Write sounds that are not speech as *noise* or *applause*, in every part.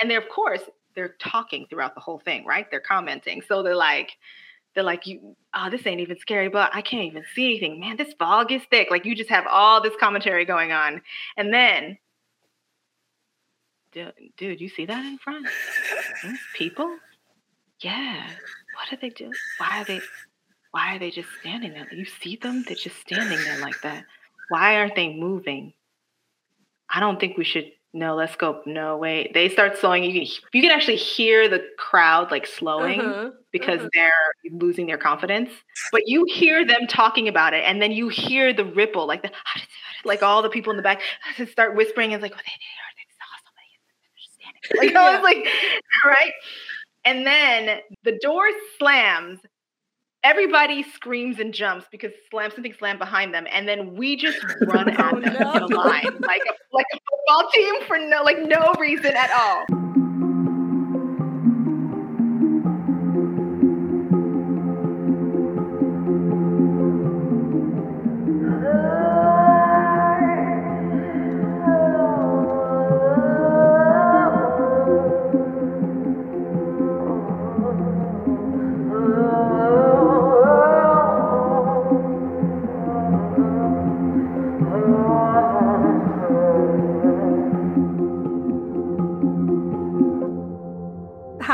And they're, of course, they're talking throughout the whole thing, right? They're commenting. So they're like, they're like, you, oh, this ain't even scary, but I can't even see anything. Man, this fog is thick. Like you just have all this commentary going on. And then, dude, dude you see that in front? Those *laughs* people? Yeah. What are they doing? Why are they, why are they just standing there? You see them? They're just standing there like that. Why aren't they moving? I don't think we should no, let's go. No, wait. They start slowing. You can you can actually hear the crowd like slowing uh-huh, because uh-huh. they're losing their confidence. But you hear them talking about it, and then you hear the ripple, like the *laughs* like all the people in the back *laughs* start whispering. And it's like, oh, they, they saw somebody. *laughs* Like I was like, right. And then the door slams everybody screams and jumps because slam something slammed behind them, and then we just *laughs* run at them in a line like a like a football team for no like no reason at all.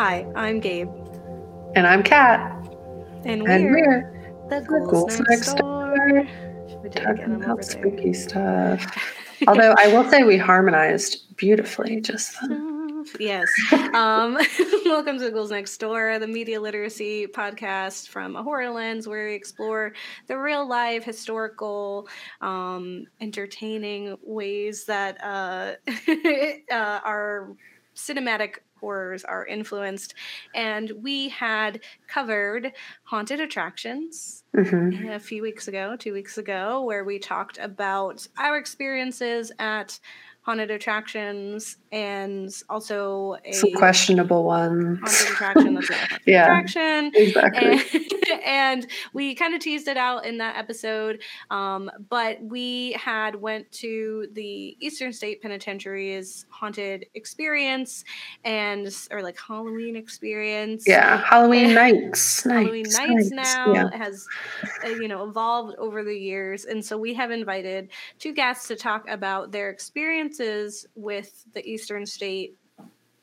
I'm Gabe. And I'm Kat. And we're, and we're the Ghouls, Next, Door. Talking about spooky stuff. *laughs* Although I will say we harmonized beautifully just then. *laughs* Yes. Um, *laughs* welcome to the Ghouls Next Door, the media literacy podcast from a horror lens where we explore the real life, historical, um, entertaining ways that uh, uh, our cinematic horrors are influenced. And we had covered haunted attractions mm-hmm. a few weeks ago, two weeks ago, where we talked about our experiences at haunted attractions and also a Some questionable ones. Haunted attraction that's not *laughs* yeah, attraction. Exactly. And, *laughs* and we kind of teased it out in that episode. Um, but we had went to the Eastern State Penitentiary's haunted experience and or like Halloween experience. Yeah, Halloween *laughs* nights. Halloween nights, nights now yeah. has uh, you know evolved over the years, and so we have invited two guests to talk about their experiences with the Eastern State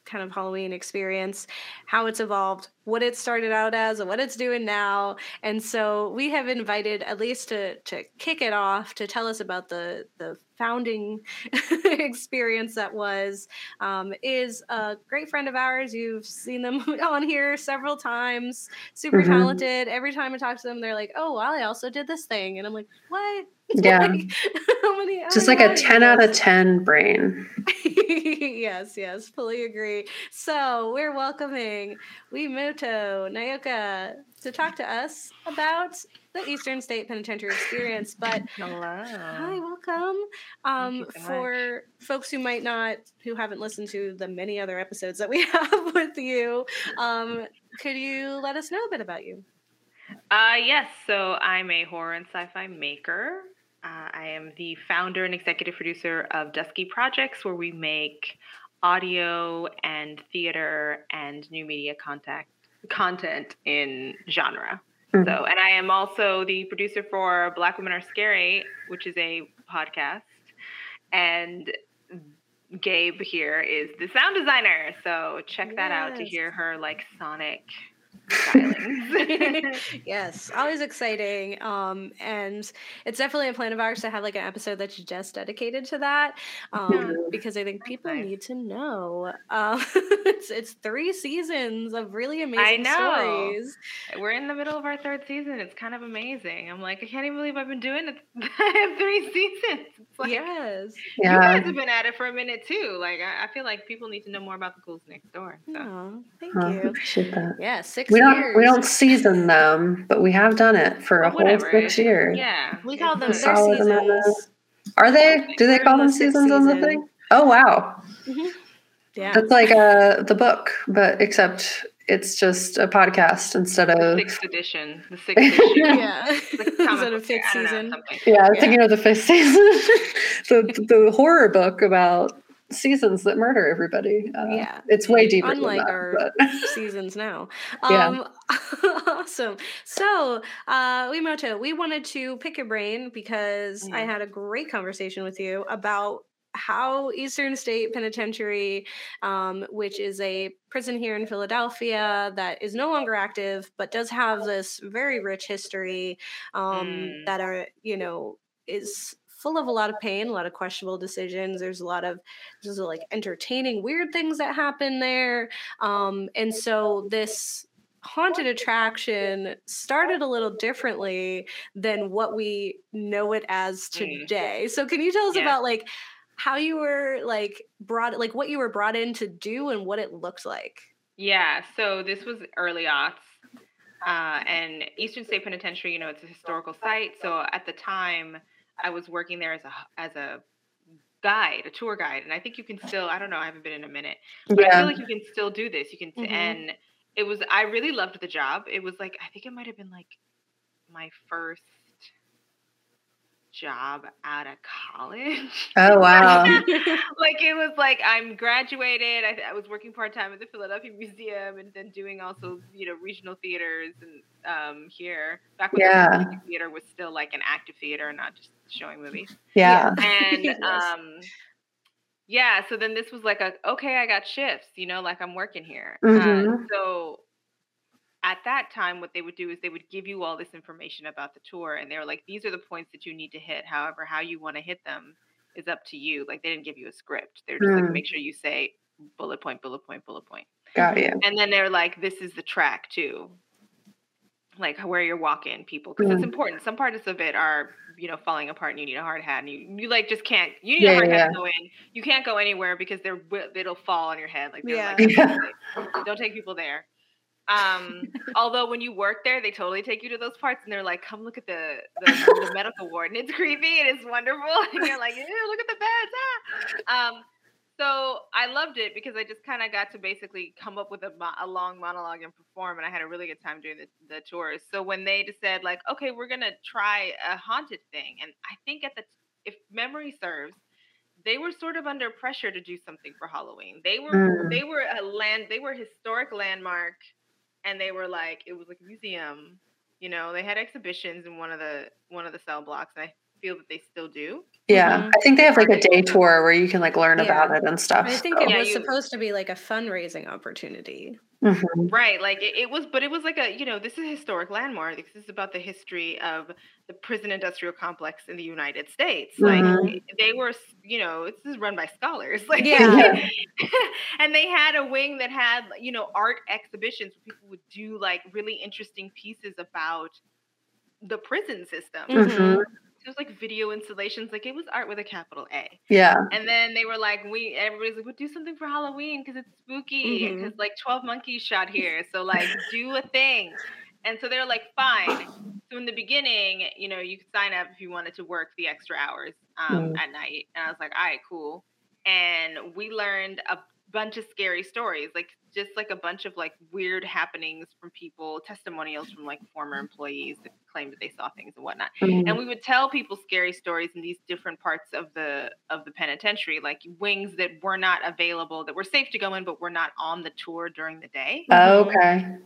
kind of Halloween experience, how it's evolved, what it started out as, and what it's doing now. And so we have invited at least to to kick it off to tell us about the the founding *laughs* experience that was um, is a great friend of ours. You've seen them *laughs* on here several times. Super mm-hmm. talented. Every time I talk to them, they're like, "Oh, well, I also did this thing," and I'm like, "What?" *laughs* Yeah. like, how many, how Just like a 10 out of 10 brain. yes, yes, fully agree. So we're welcoming Wi-Moto Nyoka to talk to us about the Eastern State Penitentiary experience. But *laughs* hello, hi, welcome. Um, for folks who might not, who haven't listened to the many other episodes that we *laughs* have with you, um, could you let us know a bit about you? Uh, yes. So I'm a horror and sci-fi maker. Uh, I am the founder and executive producer of Dusky Projects, where we make audio and theater and new media contact content in genre. Mm-hmm. So, and I am also the producer for Black Women Are Scary, which is a podcast. And Gabe here is the sound designer. So check yes. that out to hear her like sonic *laughs* yes, always exciting. Um, and it's definitely a plan of ours to have like an episode that's just dedicated to that. Um, because I think people nice. need to know. Um, *laughs* it's it's three seasons of really amazing stories. We're in the middle of our third season. It's kind of amazing. I'm like, I can't even believe I've been doing it. I have three seasons. Like, yes. Yeah. You guys have been at it for a minute too. Like I, I feel like people need to know more about the ghouls next door. So. Oh, thank you. appreciate that. Yeah, six we don't we don't season them, but we have done it for well, a whole six years. Yeah, we call them their seasons. Are they? Do they call them seasons on the thing? Oh wow! Mm-hmm. Yeah, that's like uh, the book, but except it's just a podcast instead of the sixth edition. The *laughs* sixth edition. yeah, instead *laughs* of fifth season. Know, yeah, I was yeah. thinking of the fifth *laughs* season. the the horror book about seasons that murder everybody. Uh, yeah, it's way deeper. Unlike that, our *laughs* seasons now. Um, yeah. *laughs* awesome. So, uh, Wi-Moto, we wanted to pick your brain because mm. I had a great conversation with you about how Eastern State Penitentiary, um, which is a prison here in Philadelphia that is no longer active, but does have this very rich history um, mm. that are, you know, is full of a lot of pain, a lot of questionable decisions. There's a lot of just like entertaining weird things that happen there. Um, and so this haunted attraction started a little differently than what we know it as mm. today. So can you tell us yeah. about like how you were like brought like what you were brought in to do and what it looked like? Yeah, so this was early aughts. Uh, and Eastern State Penitentiary, you know, it's a historical site. So at the time, I was working there as a as a guide, a tour guide, and I think you can still. I don't know. I haven't been in a minute, but yeah. I feel like you can still do this. You can, mm-hmm. and it was. I really loved the job. It was like I think it might have been like my first job out of college. *laughs* Oh wow! *laughs* like it was like I'm graduated. I, I was working part time at the Philadelphia Museum, and then doing also you know regional theaters and um, here back when yeah. the theater was still like an active theater, and not just showing movies. Yeah, and *laughs* um, yeah. So then this was like a okay, I got shifts. You know, like I'm working here. Mm-hmm. Uh, so at that time, what they would do is they would give you all this information about the tour, and they were like, "These are the points that you need to hit. However, how you want to hit them is up to you." Like they didn't give you a script. They're just mm. like, make sure you say bullet point, bullet point, bullet point. Got you. And then they're like, "This is the track too." Like where you're walking, people, because mm. it's important. Some parts of it are, you know, falling apart, and you need a hard hat, and you, you like just can't. You need yeah, a hard yeah. hat to go in. You can't go anywhere because they're it'll fall on your head. Like, yeah. Like, yeah. *laughs* don't take people there. Um, although when you work there, they totally take you to those parts and they're like, come look at the, the, the medical ward. And it's creepy and it's wonderful. *laughs* And you're like, yeah, look at the beds. Ah. Um, so I loved it because I just kind of got to basically come up with a, a, long monologue and perform, and I had a really good time doing the, the tours. So when they just said like, okay, we're gonna try a haunted thing, and I think at the if memory serves, they were sort of under pressure to do something for Halloween. They were mm. they were a land they were a historic landmark and they were like it was like a museum you know they had exhibitions in one of the one of the cell blocks and i feel that they still do yeah mm-hmm. i think they have like a day tour where you can like learn yeah. about it and stuff i think so. it was yeah, supposed to be like a fundraising opportunity Mm-hmm. Right. Like it, it, was, but it was like a, you know, this is a historic landmark. This is about the history of the prison industrial complex in the United States. Mm-hmm. Like they were, you know, this is run by scholars. *laughs* Like, yeah. *laughs* and they had a wing that had, you know, art exhibitions where people would do like really interesting pieces about the prison system. Mm-hmm it was like video installations. Like it was art with a capital A. Yeah. And then they were like, we everybody's like, we'll do something for Halloween because it's spooky because mm-hmm. like 12 monkeys shot here. So like do a thing. And so they're like, fine. So in the beginning, you know, you could sign up if you wanted to work the extra hours um, mm. at night. And I was like, all right, cool. And we learned a bunch of scary stories, like just like a bunch of like weird happenings from people, testimonials from like former employees that claimed that they saw things and whatnot. Mm-hmm. And we would tell people scary stories in these different parts of the of the penitentiary, like wings that were not available, that were safe to go in, but were not on the tour during the day. Oh, okay.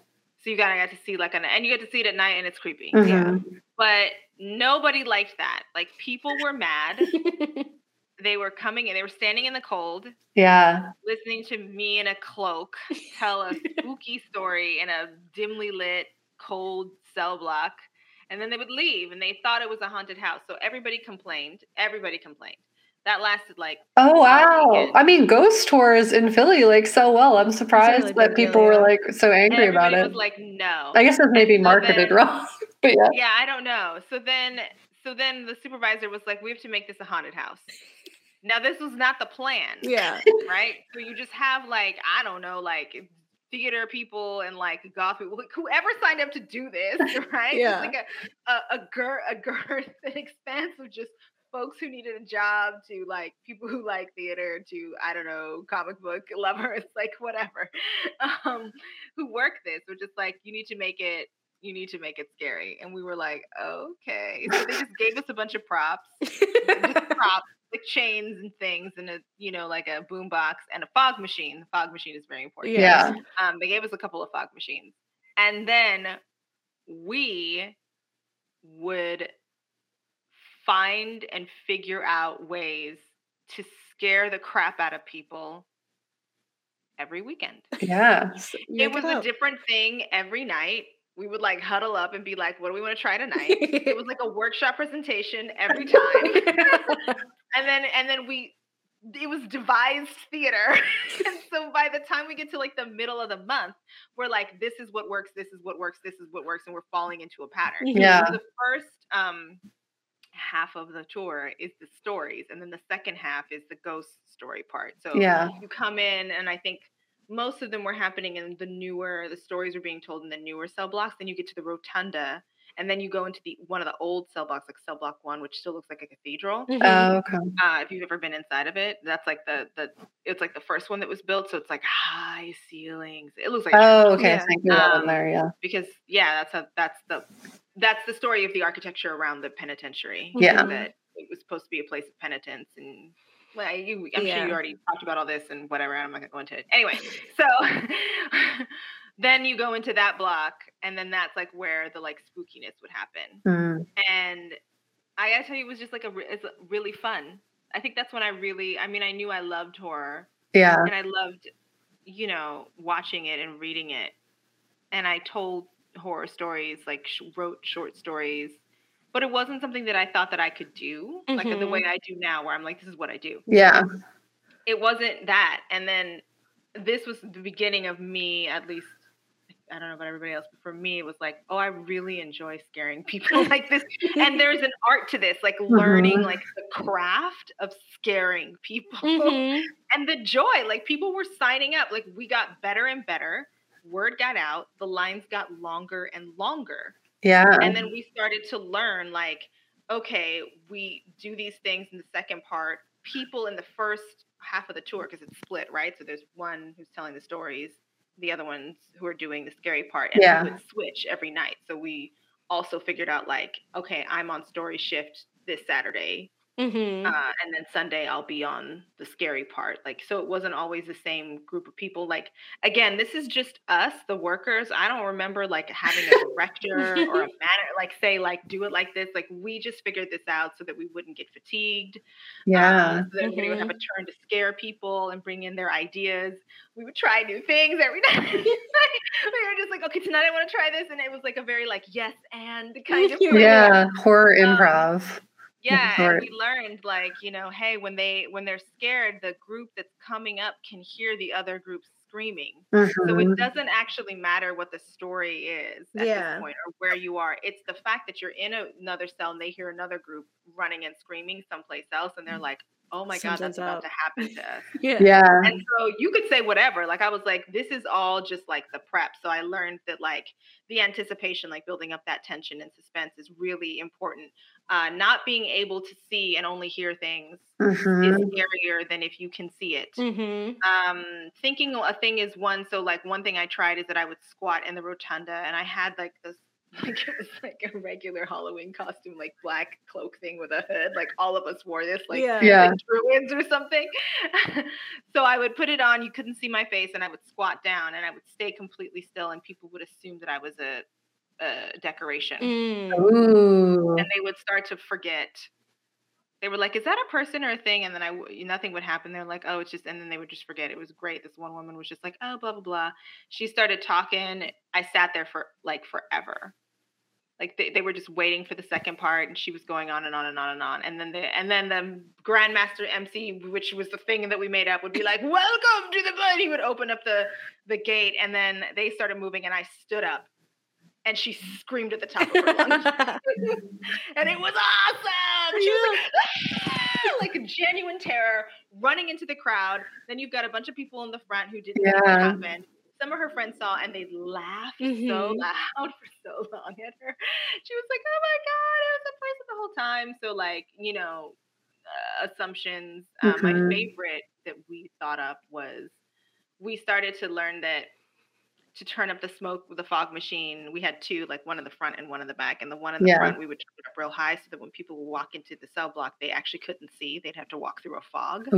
So you gotta get to see like an and you get to see it at night and it's creepy. Mm-hmm. Yeah. But nobody liked that. Like people were mad. *laughs* they were coming in, they were standing in the cold. Yeah. Listening to me in a cloak tell a *laughs* spooky story in a dimly lit, cold cell block. And then they would leave and they thought it was a haunted house. So everybody complained. Everybody complained. That lasted like Oh wow. I mean ghost tours in Philly like so well. I'm surprised really that people were like so angry about it. Was like no. I guess it's maybe so marketed then, wrong. *laughs* But yeah. Yeah, I don't know. So then so then the supervisor was like, We have to make this a haunted house. Now this was not the plan. Yeah. Right. So you just have like I don't know like theater people and like goth people, like whoever signed up to do this, *laughs* right? Yeah. It's like a a, a girth a girth *laughs* an expanse of just folks who needed a job to like people who like theater to I don't know comic book *laughs* lovers like whatever um who work this were just like you need to make it you need to make it scary and we were like okay so they just gave us a bunch of props props like chains and things and a you know like a boom box and a fog machine. The fog machine is very important. Yeah. Um, they gave us a couple of fog machines, and then we would find and figure out ways to scare the crap out of people every weekend. Yeah. it was a different thing every night. We would like huddle up and be like, what do we want to try tonight? *laughs* it was like a workshop presentation every time. *laughs* and then and then we it was devised theater. *laughs* and so by the time we get to like the middle of the month, we're like, this is what works, this is what works, this is what works, and we're falling into a pattern. Yeah. So the first um half of the tour is the stories, and then the second half is the ghost story part. So yeah. you come in, and I think most of them were happening in the newer, the stories were being told in the newer cell blocks. Then you get to the rotunda, and then you go into the one of the old cell blocks, like cell block one, which still looks like a cathedral. Mm-hmm. Oh, okay. Uh, if you've ever been inside of it, that's like the the it's like the first one that was built, so it's like high ceilings. It looks like oh, okay, yeah. um, there, yeah. Because yeah, that's a that's the that's the story of the architecture around the penitentiary. Yeah, that it was supposed to be a place of penitence and well, you, I'm yeah. sure you already talked about all this and whatever. I'm not gonna go into it anyway. So *laughs* then you go into that block, and then that's like where the like spookiness would happen. Mm. And I gotta tell you, it was just like a it's really fun. I think that's when I really, I mean, I knew I loved horror. Yeah. And I loved, you know, watching it and reading it. And I told horror stories, like sh- wrote short stories, but it wasn't something that I thought that I could do, mm-hmm. like the way I do now, where I'm like, this is what I do. Yeah. It wasn't that. And then this was the beginning of me, at least I don't know about everybody else, but for me, it was like, oh, I really enjoy scaring people *laughs* like this. and there's an art to this, like *laughs* learning mm-hmm. like the craft of scaring people mm-hmm. *laughs* and the joy. Like people were signing up. Like we got better and better. Word got out. The lines got longer and longer. Yeah. And then we started to learn, like, okay, we do these things in the second part. People in the first half of the tour, because it's split, right? So there's one who's telling the stories the other ones who are doing the scary part and yeah. we would switch every night. So we also figured out like, okay, I'm on story shift this Saturday. Mm-hmm. Uh, and then Sunday I'll be on the scary part. Like, so it wasn't always the same group of people. Like, again, this is just us, the workers. I don't remember like having a director or a *laughs* manager, like say, like, do it like this. Like, we just figured this out so that we wouldn't get fatigued. Yeah. Uh, so that mm-hmm. we would have a mm-hmm. turn to scare people and bring in their ideas. We would try new things every *laughs* night. *laughs* we were just like, okay, tonight I want to try this. And it was like a very like, yes, and kind of. Yeah. Horror um, improv yeah and we learned like you know hey when they when they're scared the group that's coming up can hear the other group screaming. Mm-hmm. so it mm-hmm. doesn't actually matter what the story is at yeah. this point or where you are. It's the fact that you're in a, another cell and they hear another group running and screaming someplace else and they're like oh my god that's about to happen to us. *laughs* Yeah. Yeah. And so you could say whatever like i was like this is all just like the prep. So i learned that like the anticipation like building up that tension and suspense is really important uh, not being able to see and only hear things mm-hmm. is scarier than if you can see it. Mm-hmm. Um, thinking a thing is one. So, like, one thing I tried is that I would squat in the rotunda and I had like this, *laughs* like, it was like a regular Halloween costume, like black cloak thing with a hood. Like, all of us wore this, like, yeah. yeah. like druids or something. *laughs* so, I would put it on. You couldn't see my face and I would squat down and I would stay completely still, and people would assume that I was a uh, decoration. Mm. And they would start to forget. They were like, "Is that a person or a thing?" And then I, nothing would happen. They're like, "Oh, it's just," and then they would just forget. It was great. This one woman was just like, "Oh, blah blah blah." She started talking. I sat there for like forever. Like they, they were just waiting for the second part, and she was going on and on and on and on. And then the and then the Grandmaster MC, which was the thing that we made up, would be like, "Welcome to the," and he would open up the the gate, and then they started moving, and I stood up and she screamed at the top of her lungs. *laughs* *laughs* and it was awesome. She was like, ah! like a genuine terror running into the crowd. Then you've got a bunch of people in the front who didn't yeah. know what happened. Some of her friends saw and they laughed mm-hmm. so loud *laughs* for so long at her. She was like, "Oh my god, it was a person the whole time." So like, you know, uh, assumptions. Um, mm-hmm. My favorite that we thought up was we started to learn that to turn up the smoke with the fog machine. We had two, like one in the front and one in the back. And the one in the Yeah. front, we would turn it up real high so that when people would walk into the cell block, they actually couldn't see. They'd have to walk through a fog. Ooh.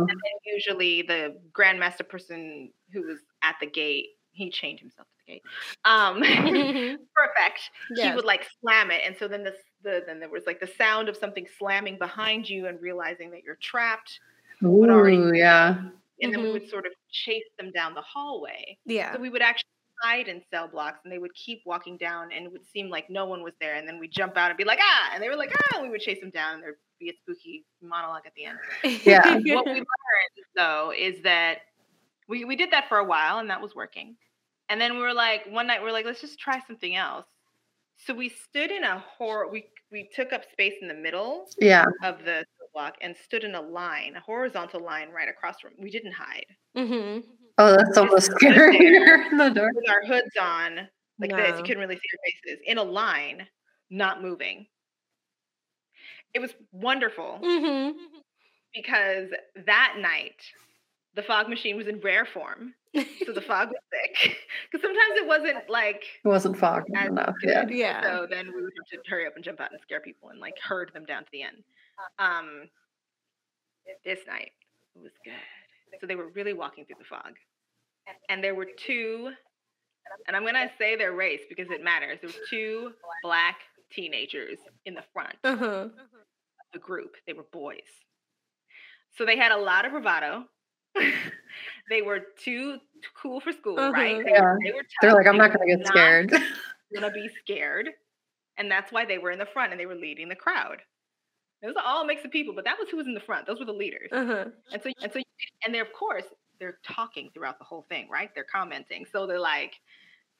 And then usually the grandmaster person who was at the gate, he chained himself to the gate. Um, mm-hmm. *laughs* perfect. He would like slam it, and so then the, the then there was like the sound of something slamming behind you and realizing that you're trapped. would already- Ooh, yeah. And then we Mhm. would sort of chase them down the hallway. yeah. So we would actually hide in cell blocks, and they would keep walking down, and it would seem like no one was there. And then we'd jump out and be like, ah, and they were like, ah, and we would chase them down, and there'd be a spooky monologue at the end. Yeah. *laughs* what we learned though is that we, we did that for a while and that was working. And then we were like, one night we are like, let's just try something else. So we stood in a horror, we, we took up space in the middle Yeah. of the block and stood in a line, a horizontal line right across from, we didn't hide hmm Oh, that's almost Just stood there. scarier in the dark. with our hoods on like this. You couldn't really see our faces in a line, not moving. It was wonderful hmm because that night the fog machine was in rare form. so the fog was thick *laughs* because sometimes it wasn't like It wasn't fog as enough. Yeah. Yeah. so then we would have to hurry up and jump out and scare people and like herd them down to the end um this night it was good so they were really walking through the fog and there were two and i'm gonna say their race because it matters there were two black teenagers in the front Uh-huh. of the group they were boys so they had a lot of bravado *laughs* they were too cool for school right Uh-huh. they, Yeah. were, they were They're like, I'm they not going to get scared. *laughs* gonna be scared, and that's why they were in the front and they were leading the crowd. It was all mix of people, but that was who was in the front. Those were the leaders, Uh-huh. and so and so and they're of course they're talking throughout the whole thing, right? They're commenting, so they're like.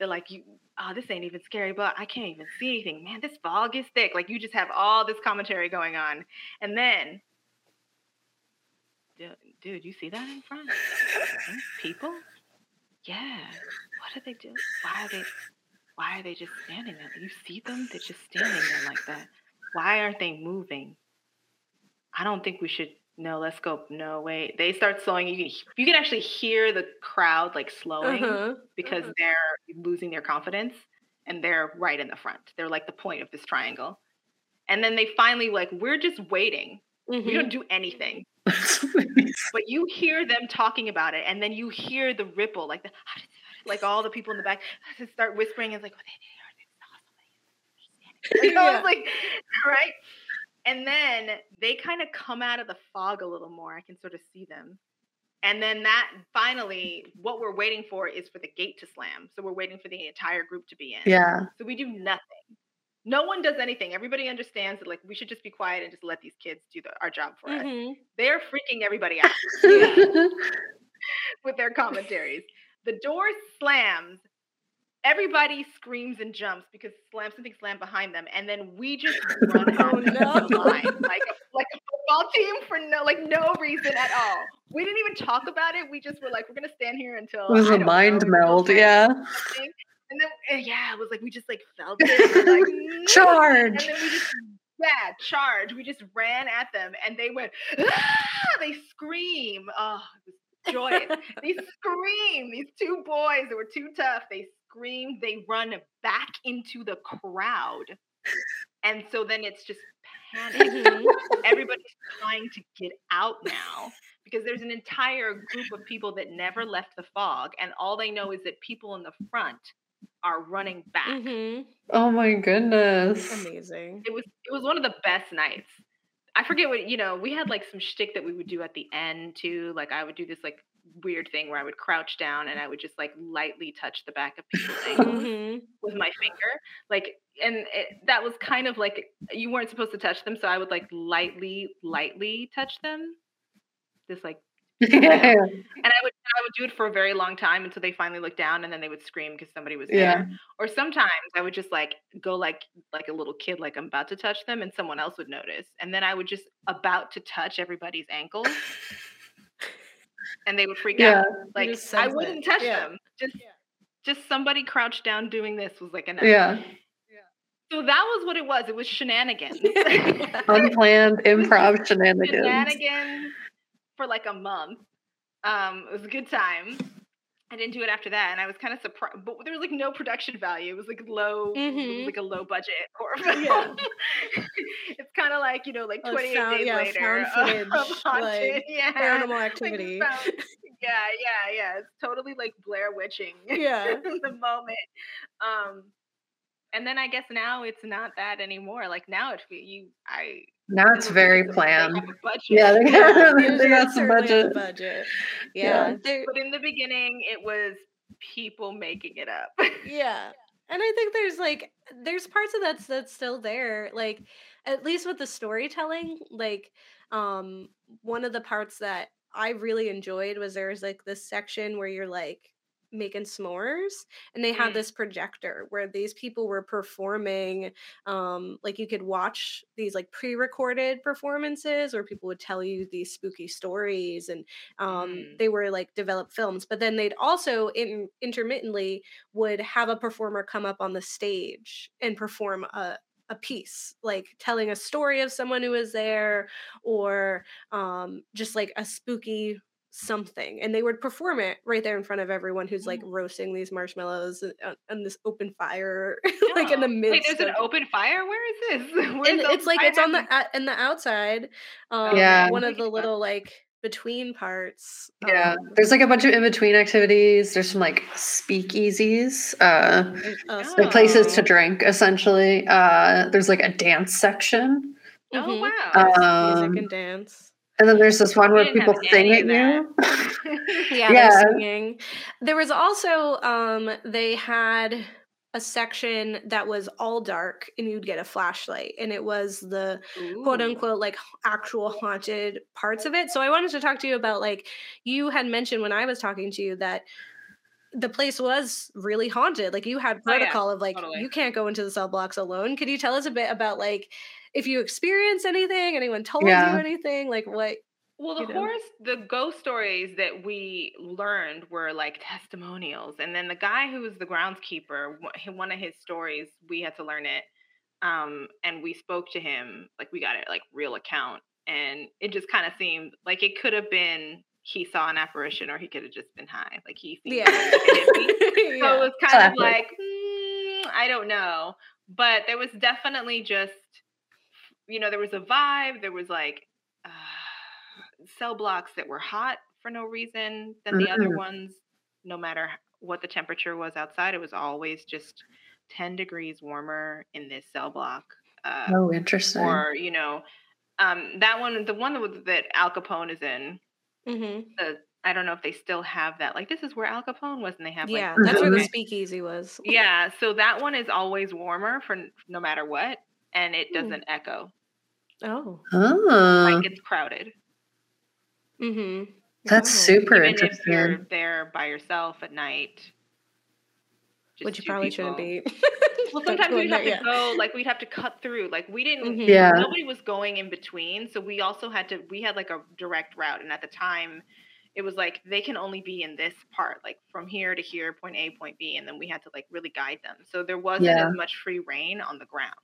They're like, you, oh, this ain't even scary, but I can't even see anything. Man, this fog is thick. Like, you just have all this commentary going on. And then, dude, dude you see that in front? *laughs* People? Yeah. What are they doing? Why are they why are they just standing there? You see them? They're just standing there like that. Why aren't they moving? I don't think we should. No, let's go. No, wait. They start slowing. You can you can actually hear the crowd like slowing uh-huh. because uh-huh. they're losing their confidence and they're right in the front. They're like the point of this triangle. And then they finally like we're just waiting. Mm-hmm. We don't do anything. *laughs* but you hear them talking about it, and then you hear the ripple, like the, like all the people in the back start whispering. And it's like, oh, they, they are, they, awesome. you know, yeah. *laughs* it's like, right? And then they kind of come out of the fog a little more. I can sort of see them. And then that finally, what we're waiting for is for the gate to slam. So we're waiting for the entire group to be in. yeah. So we do nothing. No one does anything. Everybody understands that like we should just be quiet and just let these kids do the, our job for us. Mhm. They're freaking everybody *laughs* out *laughs* with their commentaries. The door slams. Everybody screams and jumps because slam something slammed behind them, and then we just *laughs* run Oh, out no. the line like a, like a football team for no like no reason at all. We didn't even talk about it. We just were like, we're gonna stand here until It was I a mind know, meld. Yeah. And then yeah, it was like we just like felt it. like, *laughs* "Mm." And Charge. then we just yeah, charge. We just ran at them and they went, ah! they scream. Oh, joyous. they scream. These two boys that were too tough, they scream, they run back into the crowd. And so then it's just panic. Mhm. Everybody's trying to get out now because there's an entire group of people that never left the fog, and all they know is that people in the front are running back. Mhm. Oh my goodness. Amazing. It was it was one of the best nights. I forget what you know. We had like some shtick that we would do at the end too. Like I would do this like weird thing where I would crouch down and I would just like lightly touch the back of people's *laughs* ankles Mhm. with my finger. Like, and it, that was kind of like you weren't supposed to touch them, so I would like lightly, lightly touch them, just like *laughs* yeah. and I would I would do it for a very long time until they finally looked down and then they would scream because somebody was Yeah. there. Or sometimes I would just like go like like a little kid, like I'm about to touch them, and someone else would notice, and then I would just about to touch everybody's ankles, and they would freak Yeah. out. Like I wouldn't touch Yeah. them. Just just somebody crouched down doing this was like enough. Yeah. So that was what it was. It was shenanigans. *laughs* Unplanned *laughs* improv shenanigans. shenanigans for like a month. Um, it was a good time. I didn't do it after that, and I was kind of surprised. But there was like no production value. It was like low, mm-hmm. was like a low budget horror *laughs* film. Yeah. *laughs* it's kind of like you know, like twenty eight days yeah, later, footage, like, yeah, paranormal *laughs* activity. Like found, yeah, yeah, yeah. It's totally like Blair Witching. Yeah, the moment. Um, and then I guess now it's not that anymore. Like now it you I now it's very planned. Yeah, they, got, *laughs* they got some budget. budget. Yeah. yeah. But in the beginning, it was people making it up. yeah. And I think there's like there's parts of that's that's still there. Like at least with the storytelling, like um one of the parts that I really enjoyed was there was like this section where you're like making s'mores and they had mm. this projector where these people were performing um like you could watch these like pre-recorded performances where people would tell you these spooky stories and um mm. they were like developed films but then they'd also in intermittently would have a performer come up on the stage and perform a a piece like telling a story of someone who was there or um just like a spooky something and they would perform it right there in front of everyone who's like mm. roasting these marshmallows on, on this open fire *laughs* like in the midst Wait, there's of... an open fire? Where is this? *laughs* Where's and it's like it's on the in the outside um, yeah. one of the *laughs* little like between parts yeah. um, there's like a bunch of in-between activities. There's some like speakeasies uh oh. like places to drink essentially. Uh there's like a dance section. Oh mm-hmm. wow um, music and dance and then there's this one where people sing at you. *laughs* yeah, yeah. singing. There was also um they had a section that was all dark and you'd get a flashlight and it was the Ooh. quote unquote like actual haunted parts of it. So I wanted to talk to you about like you had mentioned when I was talking to you that the place was really haunted. Like you had protocol oh, yeah, of like totally. you can't go into the cell blocks alone. Could you tell us a bit about like if you experience anything, anyone told yeah. you anything, like what well, the horror, the ghost stories that we learned were like testimonials, and then the guy who was the groundskeeper, one of his stories, we had to learn it, um, and we spoke to him, like we got it like real account, and it just kind of seemed like it could have been he saw an apparition, or he could have just been high, like he seemed yeah. Like *laughs* so yeah. it was kind Classic. of like mm, I don't know, but there was definitely just you know, there was a vibe. There was like uh, cell blocks that were hot for no reason than the mm-hmm. other ones, no matter what the temperature was outside. It was always just 10 degrees warmer in this cell block. Uh, oh, interesting. Or, you know, um, that one, the one that Al Capone is in, mm-hmm. the, I don't know if they still have that. Like, this is where Al Capone was, and they have, yeah, like, that's where the speakeasy was. Yeah. So that one is always warmer for no matter what and it hmm. doesn't mm. echo. Oh. Oh. Like it's crowded. Mm-hmm. That's oh. super Even interesting. If you're there by yourself at night. Which you probably people. shouldn't be. *laughs* well, sometimes we'd have to yeah. go, like we'd have to cut through. Like we didn't. Mm-hmm. Yeah. Nobody was going in between, so we also had to. We had like a direct route, and at the time, it was like they can only be in this part, like from here to here, point A, point B, and then we had to like really guide them. So there wasn't yeah. as much free reign on the ground.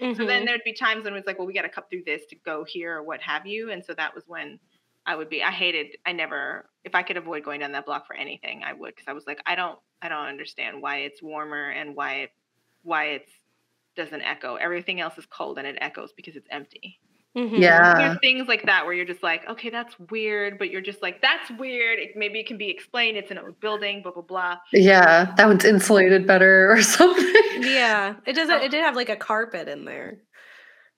Mm-hmm. So then there'd be times when it was like, well, we got to cut through this to go here or what have you. And so that was when I would be, I hated, I never, if I could avoid going down that block for anything, I would. Cause I was like, I don't, I don't understand why it's warmer and why it, why it's doesn't echo. Everything else is cold and it echoes because it's empty. Mm-hmm. Yeah. There's things like that where you're just like, okay, that's weird, but you're just like, that's weird. It, maybe it can be explained. It's in a building, blah, blah, blah. Yeah. That one's insulated better *laughs* or something. Yeah. It doesn't, it did have like a carpet in there.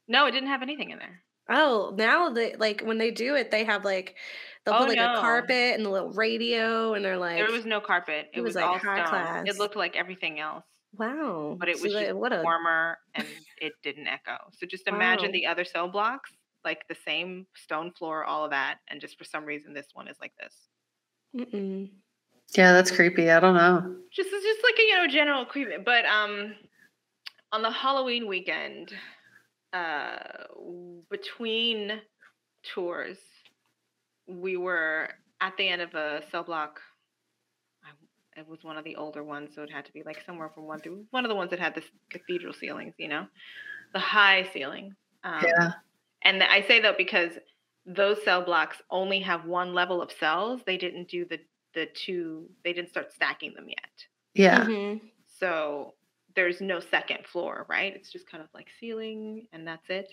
No, it didn't have anything in there. Oh, now they like when they do it, they have like they'll oh, put like no. a carpet and a little radio, and they're like there was no carpet. It, it was, was, like all high stone. class. It looked like everything else. Wow. But it was so just what a... warmer and it didn't echo. So just imagine wow. the other cell blocks, like the same stone floor, all of that. And just for some reason, this one is like this. Mm-mm. Yeah, that's creepy. I don't know. Just it's just like a you know general creepy. But um, on the Halloween weekend, uh, between tours, we were at the end of a cell block it was one of the older ones, so it had to be like somewhere from one through one of the ones that had the cathedral ceilings, you know, the high ceilings. Um, yeah. And I say that because those cell blocks only have one level of cells. They didn't do the the two they didn't start stacking them yet. Yeah. Mm-hmm. So there's no second floor, right? It's just kind of like ceiling and that's it.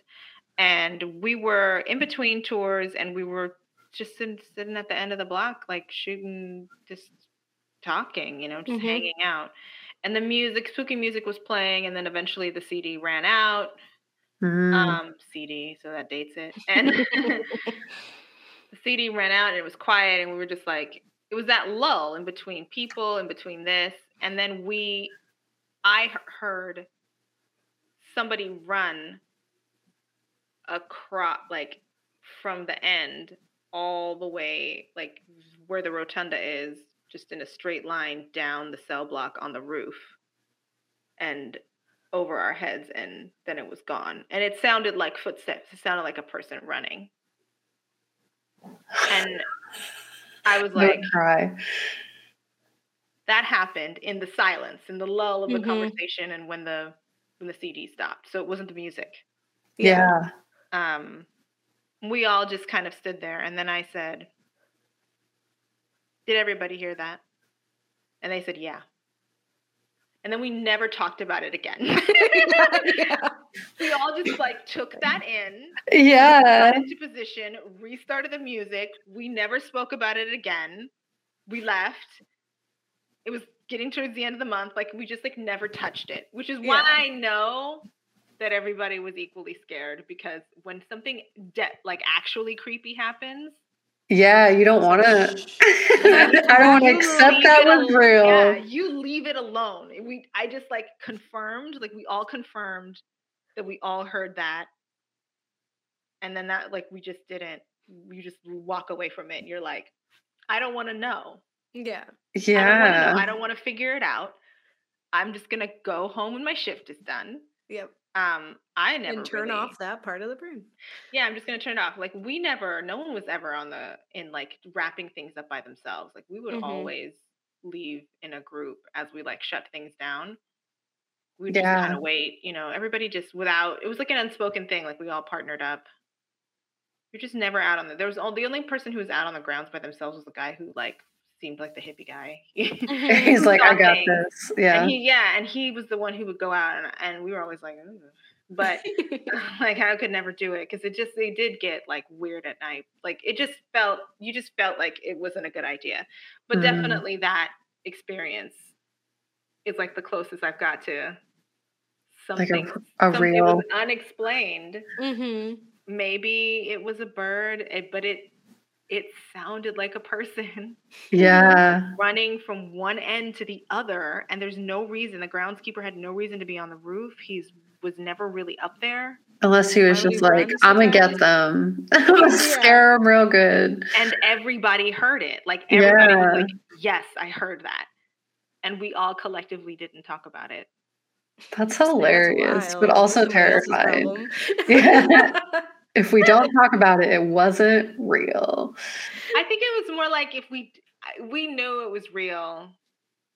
And we were in between tours and we were just sitting, sitting at the end of the block, like shooting, just talking, you know, just mm-hmm. hanging out. And the music, spooky music was playing, and then eventually the CD ran out. Mm. Um, CD, so that dates it. *laughs* And the CD ran out and it was quiet, and we were just like, it was that lull in between people, in between this. And then we, I heard somebody run across, like from the end all the way, like where the rotunda is, just in a straight line down the cell block on the roof and over our heads and then it was gone. And it sounded like footsteps. It sounded like a person running. And i was *laughs* like Don't cry. That happened in the silence in the lull of the mm-hmm. conversation and when the when the cd stopped. So it wasn't the music. Yeah. Um we all just kind of stood there and then i said did everybody hear that and they said yeah and then we never talked about it again. *laughs* yeah. We all just like took that in. Yeah. into position, restarted the music. We never spoke about it again. We left. It was getting towards the end of the month. Like we just like never touched it, which is why yeah. I know that everybody was equally scared because when something de- like actually creepy happens, yeah, you don't want *laughs* to. I don't want to accept that was real. Yeah, you leave it alone. We, I just like confirmed, like we all confirmed that we all heard that, and then that, like, we just didn't. You just walk away from it, and you're like, I don't want to know. Yeah. Yeah. I don't want to figure it out. I'm just gonna go home when my shift is done. Yep. Um, I never and turn really, off that part of the brain. Yeah, I'm just gonna turn it off. Like we never, no one was ever on the in like wrapping things up by themselves. Like we would mm-hmm. always leave in a group as we like shut things down. We just yeah. kind of wait, you know. Everybody just without. It was like an unspoken thing. Like we all partnered up. You're just never out on the. There was all the only person who was out on the grounds by themselves was the guy who like seemed like the hippie guy. *laughs* *laughs* He's like, I got this. Yeah. And he, yeah. And he was the one who would go out and, and we were always like, Ooh. but *laughs* like I could never do it. Cause it just, they did get like weird at night. Like it just felt, you just felt like it wasn't a good idea, but mm. definitely that experience is like the closest I've got to something, like a, a something real unexplained. Mm-hmm. Maybe it was a bird, but it it sounded like a person. *laughs* Yeah. running from one end to the other and there's no reason the groundskeeper had no reason to be on the roof. He's was never really up there. Unless he was just like i'm gonna get them. *laughs* Scare them real good. And everybody heard it. Like everybody yeah. was like yes i heard that. And we all collectively didn't talk about it. That's hilarious that's but also terrifying. *laughs* yeah if we don't talk about it, it wasn't real. I think it was more like if we we knew it was real.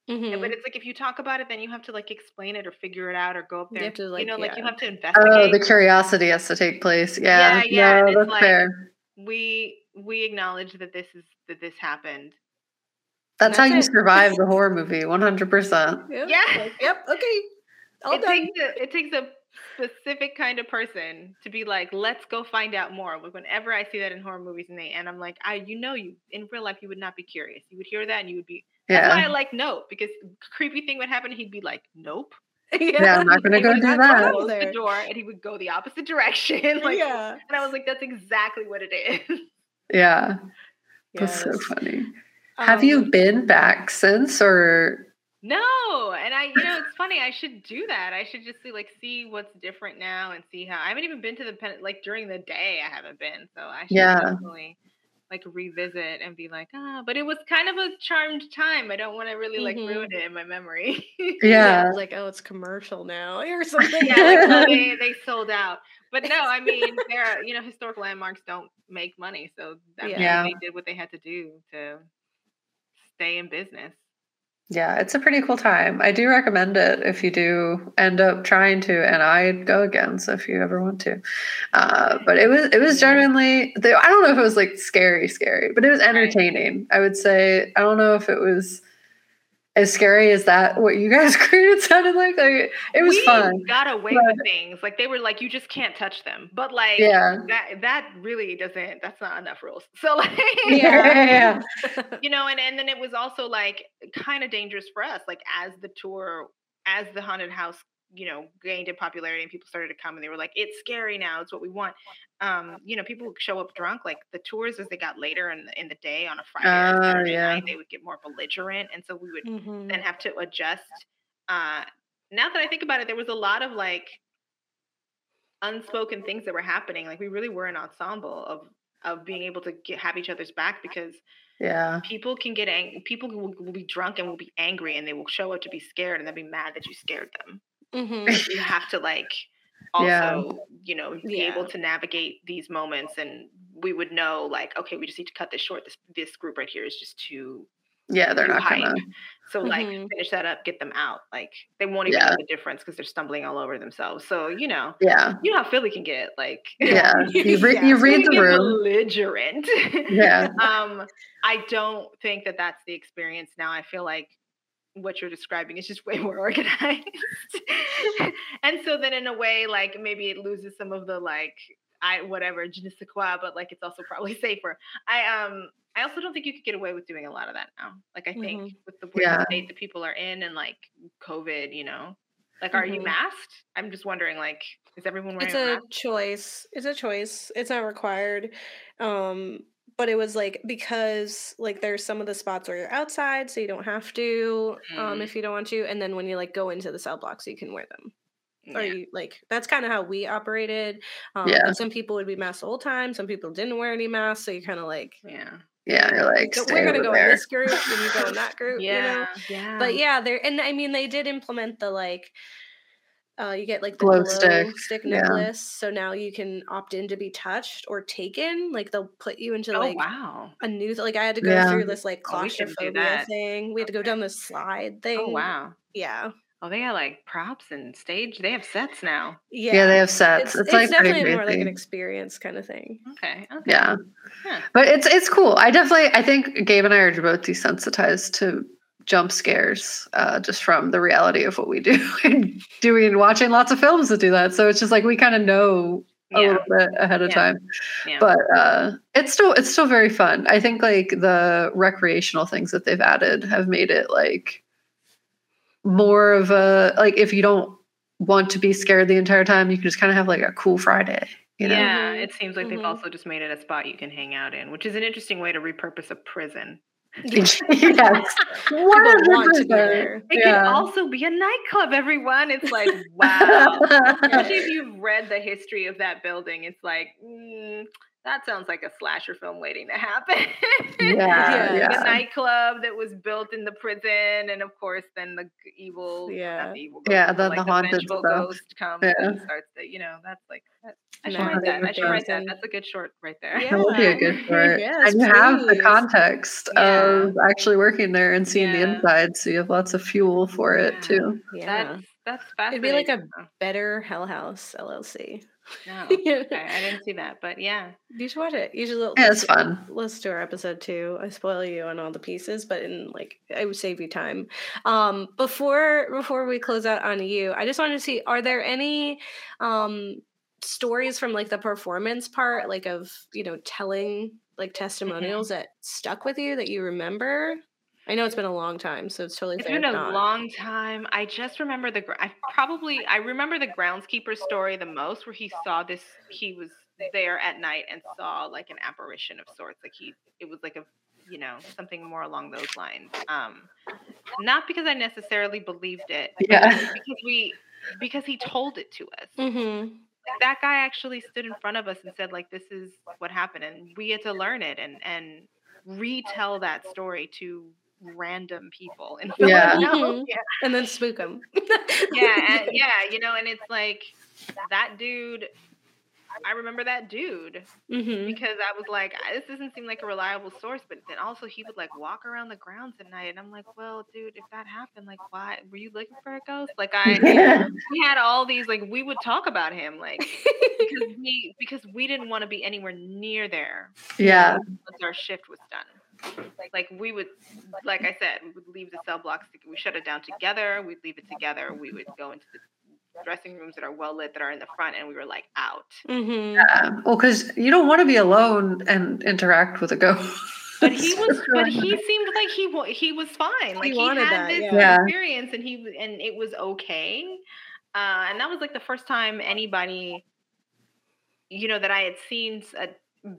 Mm-hmm. But it's like if you talk about it, then you have to like explain it or figure it out or go up there. You, to, like, you know, yeah. like you have to investigate. Oh, the curiosity has to take place. Yeah, yeah, yeah. No, that's like, fair. We we acknowledge that this is that this happened. That's, that's how it. you survive the horror movie, one hundred percent. Yeah. Yep. Okay. *laughs* All it done. takes a, it takes a specific kind of person to be like, let's go find out more. Like whenever I see that in horror movies and they and I'm like, I you know you in real life you would not be curious. You would hear that and you would be yeah. that's why I like nope, because creepy thing would happen, he'd be like, Nope. *laughs* Yeah, yeah I'm not gonna go do that. Close the door and he would go the opposite *laughs* direction. *laughs* like, yeah. And I was like, that's exactly what it is. Yeah. That's so funny. Um, Have you um, been back since or no, and I, you know, it's funny. I should do that. I should just see, like, see what's different now and see how. I haven't even been to the pen, like during the day. I haven't been, so I should yeah. definitely like revisit and be like, ah. But it was kind of a charmed time. I don't want to really like mm-hmm. ruin it in my memory. *laughs* Yeah, yeah like oh, it's commercial now or *laughs* something. yeah, like, well, they *laughs* they sold out. But no, I mean, there are you know historical landmarks don't make money, so that yeah. they did what they had to do to stay in business. Yeah, it's a pretty cool time. I do recommend it if you do end up trying to, and I'd go again. So if you ever want to, uh, but it was it was genuinely. I don't know if it was like scary, scary, but it was entertaining. I would say. I don't know if it was as scary as that what you guys *laughs* created sounded like like it was we fun. got away but, with things like they were like you just can't touch them. But like yeah. that that really doesn't that's not enough rules. *laughs* So like yeah, yeah. *laughs* you know and, and then it was also like kind of dangerous for us like as the tour as the haunted house you know gained in popularity and people started to come and they were like it's scary now it's what we want um you know people would show up drunk like the tours as they got later in the, in the day on a friday uh, Saturday yeah. night they would get more belligerent and so we would mm-hmm. then have to adjust uh now that i think about it there was a lot of like unspoken things that were happening like we really were an ensemble of of being able to get, have each other's back because yeah people can get angry people will, will be drunk and will be angry and they will show up to be scared and they'll be mad that you scared them Mm-hmm. *laughs* you have to like also, yeah. you know, be yeah. able to navigate these moments and we would know like, okay, we just need to cut this short. This this group right here is just too yeah, they're not hype. gonna. So like mm-hmm. finish that up, get them out. Like they won't even yeah. know the difference because they're stumbling all over themselves. So you know, yeah, you know how Philly can get like *laughs* yeah. you, *laughs* re- yeah. you read the room, belligerent. Yeah. um, I don't think that that's the experience now. I feel like what you're describing is just *laughs* way more organized. *laughs* and so then in a way, like maybe it loses some of the like I whatever, je ne sais quoi, but like it's also probably *laughs* safer. I um I also don't think you could get away with doing a lot of that now. Like I think mm-hmm. with the yeah. state that people are in and like COVID, you know. Like are mm-hmm. you masked? I'm just wondering like is everyone wearing It's a, a choice. It's a choice. It's not required. Um but it was like because like there's some of the spots where you're outside so you don't have to um mm-hmm. if you don't want to and then when you like go into the cell blocks you can wear them yeah. or you like that's kind of how we operated um yeah. some people would be masked the whole time some people didn't wear any masks so you kind of like yeah yeah, you're like so we're gonna go there. in this group and you go in that *laughs* group. yeah, you know? yeah. But yeah, there and I mean they did implement the like uh, you get like the glow, glow stick, stick necklace. Yeah. So now you can opt in to be touched or taken. Like they'll put you into oh, like wow. a new like I had to go yeah. through this like claustrophobia oh, thing. We had to go down this slide oh, thing. Oh wow. Yeah. Oh, they got like props and stage. They have sets now. Yeah, yeah they have sets. It's, it's, it's like definitely more like an experience kind of thing. Okay. okay. Yeah, huh. but it's it's cool. I definitely I think Gabe and I are both desensitized to jump scares uh, just from the reality of what we do *laughs* and doing watching lots of films that do that. So it's just like we kind of know a yeah. little bit ahead of yeah. time. Yeah. But uh, it's still it's still very fun. I think like the recreational things that they've added have made it like more of a like if you don't want to be scared the entire time, you can just kind of have like a cool Friday. You know? Yeah, it seems like mm-hmm. they've also just made it a spot you can hang out in, which is an interesting way to repurpose a prison. *laughs* yes. want to It yeah. can also be a nightclub, everyone. It's like, *laughs* wow. Especially if *laughs* you've read the history of that building, it's like, mm, that sounds like a slasher film waiting to happen. *laughs* Yeah, yeah. The nightclub that was built in the prison, and of course, then the evil, yeah, the evil ghost, yeah, then like the, the haunted stuff. ghost comes yeah. and starts to, you know, that's like, I should write that. I should write that. That's a good short right there. Yeah. That would be a good *laughs* short. yes, and you please. have the context yeah. of actually working there and seeing the inside, so you have lots of fuel for it too. Yeah, that's that's fascinating. It'd be like a better Hell House LLC. No, *laughs* okay. I didn't see that, but yeah, you should watch it. You should yeah, it's fun. Listen to our episode two. I spoil you on all the pieces, but in like I would save you time. Um, before before we close out on you, I just wanted to see: are there any um stories from like the performance part, like of you know telling like mm-hmm. testimonials mm-hmm. that stuck with you that you remember? I know it's been a long time, so it's totally. It's been a not. long time. I just remember the. I probably I remember the groundskeeper story the most, where he saw this. He was there at night and saw like an apparition of sorts. Like he, it was like a, you know, something more along those lines. Um, not because I necessarily believed it. Yeah. Because we, because he told it to us. Mm-hmm that guy actually stood in front of us and said like this is what happened and we get to learn it and and retell that story to random people in Philadelphia. Mm-hmm. *laughs* Yeah. And then spook them. *laughs* yeah, and, yeah, you know, and it's like that dude I remember that dude Mm-hmm. because I was like, this doesn't seem like a reliable source. But then also he would like walk around the grounds at night, and I'm like, well, dude, if that happened, like, why were you looking for a ghost? Like, I *laughs* we had all these like we would talk about him like because we because we didn't want to be anywhere near there yeah. once our shift was done. Like we would, like I said, we would leave the cell blocks. We shut it down together. We'd leave it together. We would go into the dressing rooms that are well lit that are in the front, and we were like out. Mm-hmm. Yeah. Well, because you don't want to be alone and interact with a ghost. But he *laughs* was, but he seemed like he he was fine. Like he, wanted had that, this yeah. Yeah. experience, and he and it was okay. Uh, and that was like the first time anybody, you know, that I had seen s- a,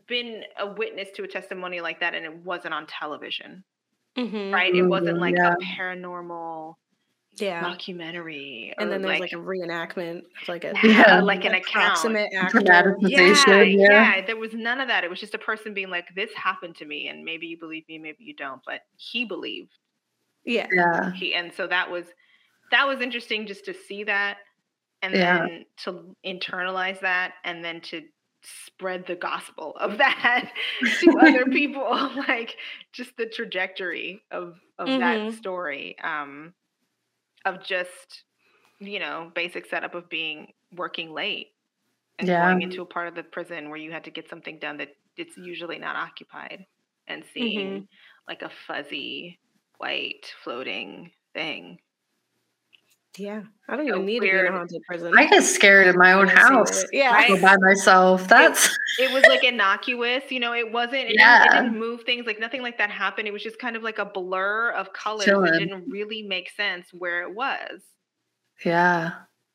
been a witness to a testimony like that, and it wasn't on television, Mm-hmm. right? It wasn't Mhm, like yeah. a paranormal Yeah. documentary, And or then there's like, a reenactment, like a Yeah. like an approximate actor. Dramatization. Yeah, yeah. yeah, there was none of that. It was just a person being like, "This happened to me," and maybe you believe me, maybe you don't, but he believed. Yeah. Yeah. he and so that was that was interesting just to see that and Yeah. then to internalize that and then to spread the gospel of that *laughs* to other *laughs* people *laughs* like just the trajectory of of Mhm. that story um of just you know basic setup of being working late and Yeah. going into a part of the prison where you had to get something done that it's usually not occupied and seeing like a fuzzy white floating thing Yeah. I don't So even need to be in a haunted prison. I get scared in my own When I see house. Yeah. Right? Go by myself. That's *laughs* it was like innocuous you know it wasn't it, didn't, Yeah. it didn't move things like nothing like that happened it was just kind of like a blur of colors Chilling. that didn't really make sense where it was yeah.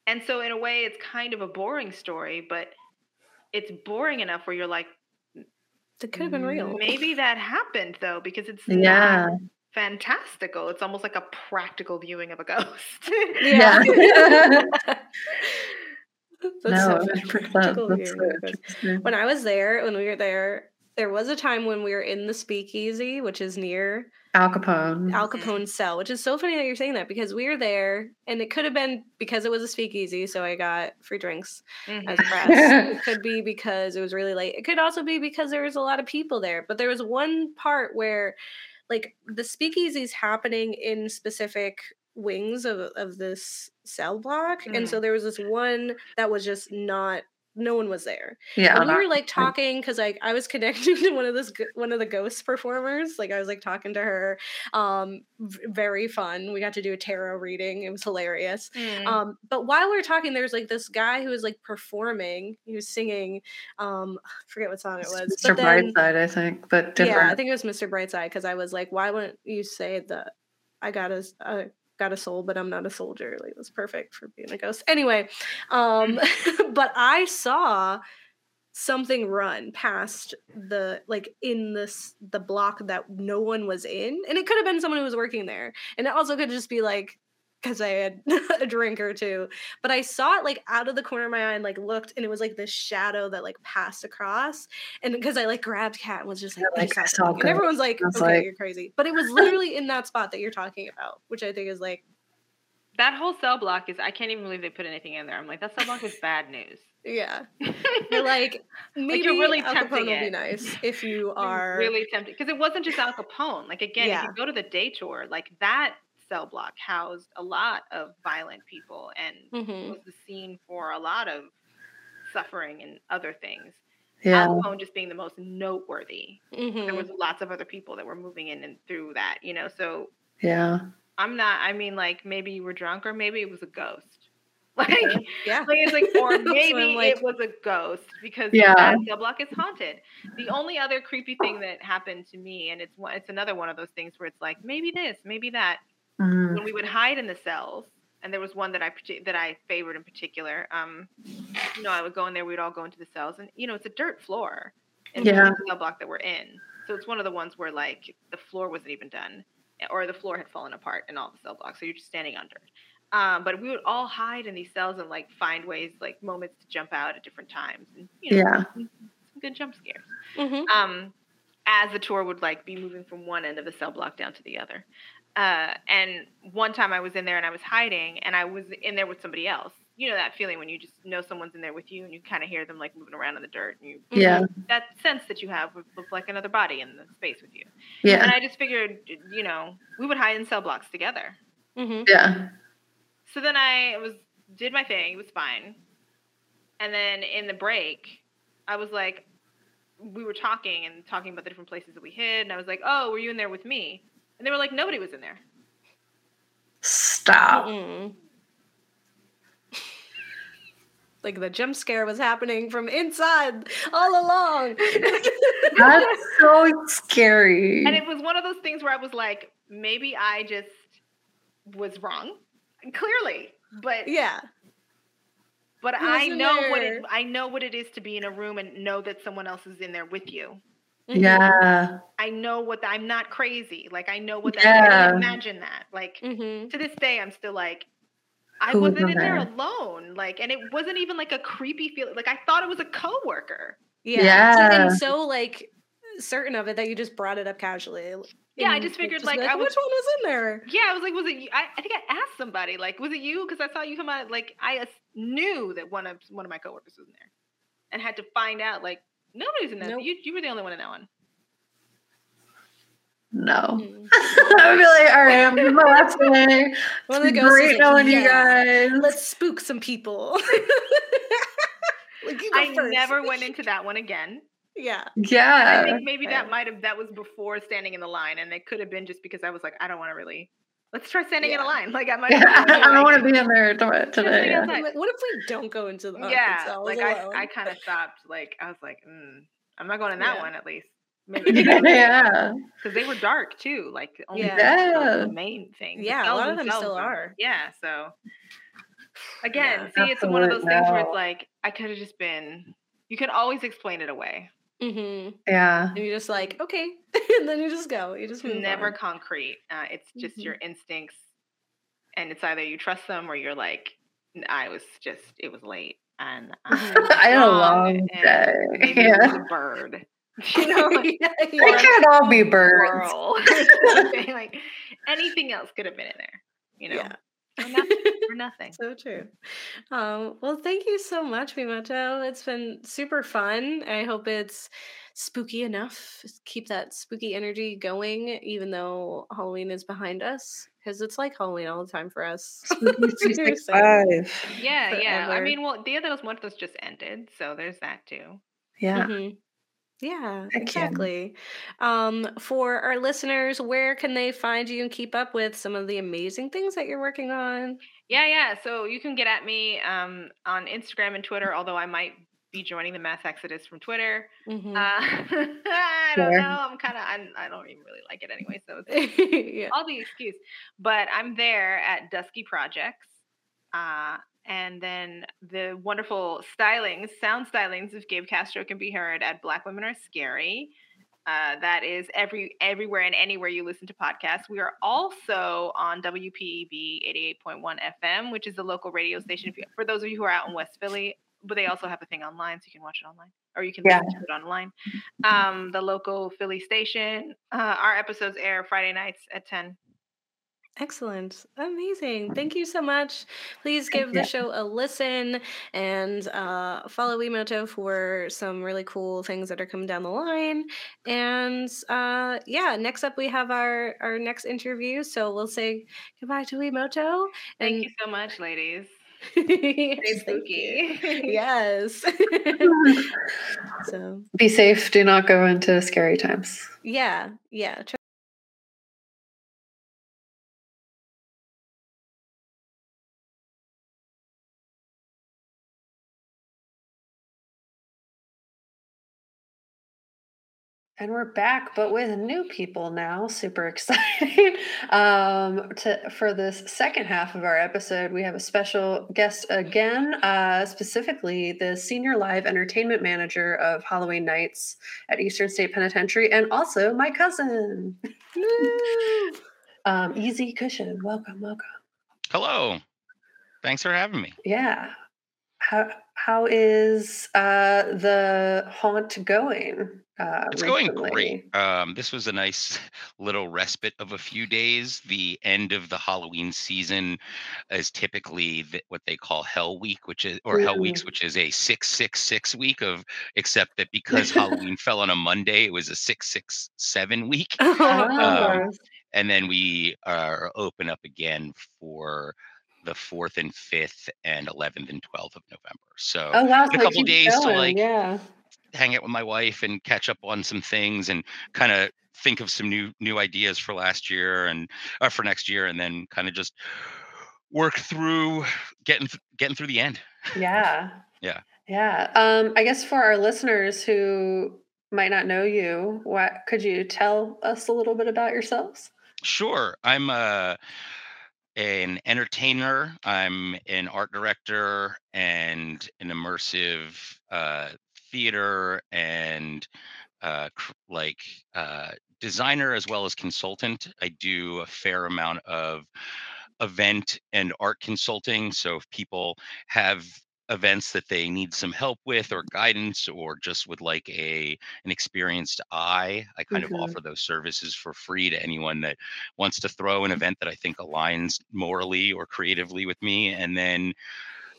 and so in a way it's kind of a boring story but it's boring enough where you're like It could have been real. maybe that happened though because it's Yeah. not fantastical it's almost like a practical viewing of a ghost *laughs* Yeah. Yeah. *laughs* That's no, so practical That's viewing so of a ghost. interesting. when I was there, when we were there, there was a time when we were in the speakeasy, which is near Al Capone. Al Capone's cell, which is so funny that you're saying that because we were there and it could have been because it was a speakeasy, so I got free drinks Mhm. as press. *laughs* it could be because it was really late. It could also be because there was a lot of people there. But there was one part where like the speakeasy's happening in specific wings of, of this cell block. And hmm. so there was this one that was just not no one was there. yeah. And we were like talking because like I was *laughs* connecting to one of this one of the ghost performers. Like I was like talking to her. Um, very fun. We got to do a tarot reading. It was hilarious. Mm. Um, but while we were talking, there's like this guy who was like performing. He was singing. Um, I forget what song it was. Mr. But then, Brightside, I think, but yeah, I think it was Mr. Brightside because I was like, why wouldn't you say that I got a I got a soul, but I'm not a soldier? Like that's perfect for being a ghost. Anyway, um, *laughs* but I saw something run past the like in this the block that no one was in and it could have been someone who was working there and it also could just be like because i had *laughs* a drink or two but i saw it like out of the corner of my eye and like looked and it was like this shadow that like passed across and because i like grabbed cat and was just like, You're like, I "I saw saw and everyone's like I okay like- you're crazy but it was literally in that spot that you're talking about which i think is like that whole cell block is i can't even believe they put anything in there. I'm like that cell block is bad news. Yeah. *laughs* You're like maybe you're really Al Capone will be nice if you *laughs* are really tempted because it wasn't just Al Capone. Like again, Yeah. if you go to the day tour, like that cell block housed a lot of violent people and Mhm. was the scene for a lot of suffering and other things. Yeah. Al Capone just being the most noteworthy. Mhm. There was lots of other people that were moving in and through that, you know. So Yeah. I'm not. I mean, like maybe you were drunk or maybe it was a ghost. *laughs* *laughs* Like, yeah like it's like, or *laughs* maybe like. it was a ghost because Yeah. that cell block is haunted. The only other creepy thing that happened to me, and it's one, it's another one of those things where it's like maybe this, maybe that. Mhm. When we would hide in the cells, and there was one that I that I favored in particular. Um, you know, I would go in there. We'd all go into the cells, and you know, it's a dirt floor in Yeah. the cell block that we're in. So it's one of the ones where like the floor wasn't even done, or the floor had fallen apart in all the cell blocks. So you're just standing under. Um, but we would all hide in these cells and like find ways, like moments to jump out at different times, and you know, Yeah. some, some good jump scares. Mhm. Um, as the tour would like be moving from one end of the cell block down to the other. Uh, and one time I was in there and I was hiding, and I was in there with somebody else, you know that feeling when you just know someone's in there with you and you kind of hear them like moving around in the dirt and you Yeah. that sense that you have with, with like another body in the space with you. Yeah. And I just figured, you know, we would hide in cell blocks together. Mm-hmm. Yeah. So then I was did my thing, it was fine. And then in the break, I was like, we were talking and talking about the different places that we hid, and I was like, "Oh, were you in there with me?" And they were like, "Nobody was in there." Stop. Mm-mm. *laughs* Like the jump scare was happening from inside all along. *laughs* That's so scary. And it was one of those things where I was like, maybe I just was wrong, clearly, but yeah. but I know what it? I know what it is to be in a room and know that someone else is in there with you. Mhm. yeah. I know what the, I'm not crazy. Like I know what that. Yeah. I can imagine that. Like Mhm. to this day, I'm still like, I Who was wasn't in in there there? alone. Like, and it wasn't even like a creepy feeling. Like I thought it was a coworker. Yeah. Yeah. And so like certain of it that you just brought it up casually. Yeah, I just figured, just like, be I was- which one was in there? Yeah, I was like, was it? You? I, I think I asked somebody. Like, was it you? Because I saw you come out. Like, I knew that one of one of my coworkers was in there, and had to find out. Like, nobody's in that. Nope. You you were the only one in that one. No. Mhm. I would be like, all right, I'm doing my last. *laughs* One of It's great is like, knowing you guys. Let's spook some people. *laughs* like I first. never went into that one again. Yeah. Yeah. I think maybe fair. that might have that was before standing in the line, and it could have been just because I was like, I don't want to really. Let's try standing in a line. Like I might. Yeah, *laughs* I don't want to be in there to- *laughs* today. Yeah. Like, what if we don't go into the haunted yeah, cells like I, alone? I kind of stopped. Like I was like, mm, I'm not going in that Yeah. one at least. *laughs* Maybe yeah. because they were dark too. Like only Yeah. the- the main thing. Yeah, a lot of them themselves still are. Yeah, so again, Yeah. see, it's one of those Absolutely things where it's like I could have just been. You can always explain it away. Mhm. Yeah. And you're just like, okay, *laughs* and then you just go. You just move never on. concrete. Uh, it's just Mhm. your instincts, and it's either you trust them or you're like, I was just, it was late, and. I had a long day. Maybe it was Yeah. a bird. *laughs* *laughs* You know, like, Yeah, They can't all be birds. like anything else could have been in there. You know, Yeah. for nothing. For nothing. So true. Um, well, thank you so much, Wi-Moto. It's been super fun. I hope it's spooky enough. Keep that spooky energy going, even though Halloween is behind us, because it's like Halloween all the time for us. *laughs* *laughs* Yeah, yeah. I mean, well, Dia de los Muertos just ended, so there's that too. Yeah. Mhm. Yeah, exactly. Um, for our listeners, where can they find you and keep up with some of the amazing things that you're working on? Yeah, yeah. So you can get at me um, on Instagram and Twitter, although I might be joining the mass exodus from Twitter. Mhm. Uh, *laughs* I don't Fair. know. I'm kind of, I don't even really like it anyway. So it's *laughs* yeah. all the excuse. But I'm there at Dusky Projects. Uh, and then the wonderful stylings, sound stylings of Gabe Castro can be heard at Black Women Are Scary. Uh, that is every everywhere and anywhere you listen to podcasts. We are also on WPEB 88.1 FM, which is the local radio station if you- for those of you who are out in West Philly. But they also have a thing online, so you can watch it online or you can Yeah. listen to it online. Um, the local Philly station. Uh, our episodes air Friday nights at 10. Excellent. Amazing. Thank you so much. Please give the show a listen and uh, follow Wi-Moto for some really cool things that are coming down the line. And uh, yeah, next up we have our, our next interview. So we'll say goodbye to Wi-Moto. Thank you so much, ladies. *laughs* Stay thank you. spooky. *laughs* *laughs* yes. so Be safe. Do not go into scary times. yeah, yeah. And we're back, but with new people now. Super *laughs* exciting. um, to for this second half of our episode, we have a special guest again, uh, specifically the senior live entertainment manager of Halloween Nights at Eastern State Penitentiary, and also my cousin, um, Easy Cushion. Welcome, welcome. Hello. Thanks for having me. Yeah. how how is uh, the haunt going? Uh, it's recently? going great. Um, this was a nice *laughs* little respite of a few days. The end of the Halloween season is typically the, what they call Hell Week, which is or mm. Hell Weeks, which is a six six six week of. Except that because *laughs* Halloween fell on a Monday, it was a six six seven week. *laughs* Oh. Um, and then we are open up again for the 4th and 5th and 11th and 12th of November. So oh, wow, a couple days going. to like yeah. hang out with my wife and catch up on some things and kind of think of some new new ideas for last year and uh, for next year and then kind of just work through getting getting through the end. Yeah. *laughs* yeah. Yeah. Um I guess for our listeners who might not know you, what could you tell us a little bit about yourselves? Sure. I'm uh an entertainer. I'm an art director and an immersive uh, theater and uh, cr- like uh, designer as well as consultant. I do a fair amount of event and art consulting. So if people have events that they need some help with or guidance or just would like a an experienced eye i kind mm-hmm. of offer those services for free to anyone that wants to throw an event that i think aligns morally or creatively with me and then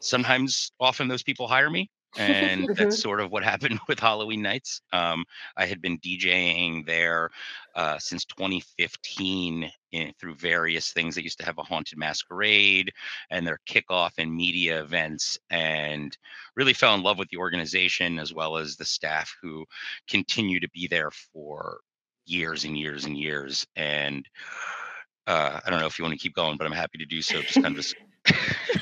sometimes often those people hire me and *laughs* mm-hmm. that's sort of what happened *laughs* with Halloween nights. Um, I had been DJing there uh, since 2015 in, through various things. They used to have a haunted masquerade and their kickoff and media events, and really fell in love with the organization as well as the staff who continue to be there for years and years and years. And uh, I don't know if you want to keep going, but I'm happy to do so. Just kind of. *laughs*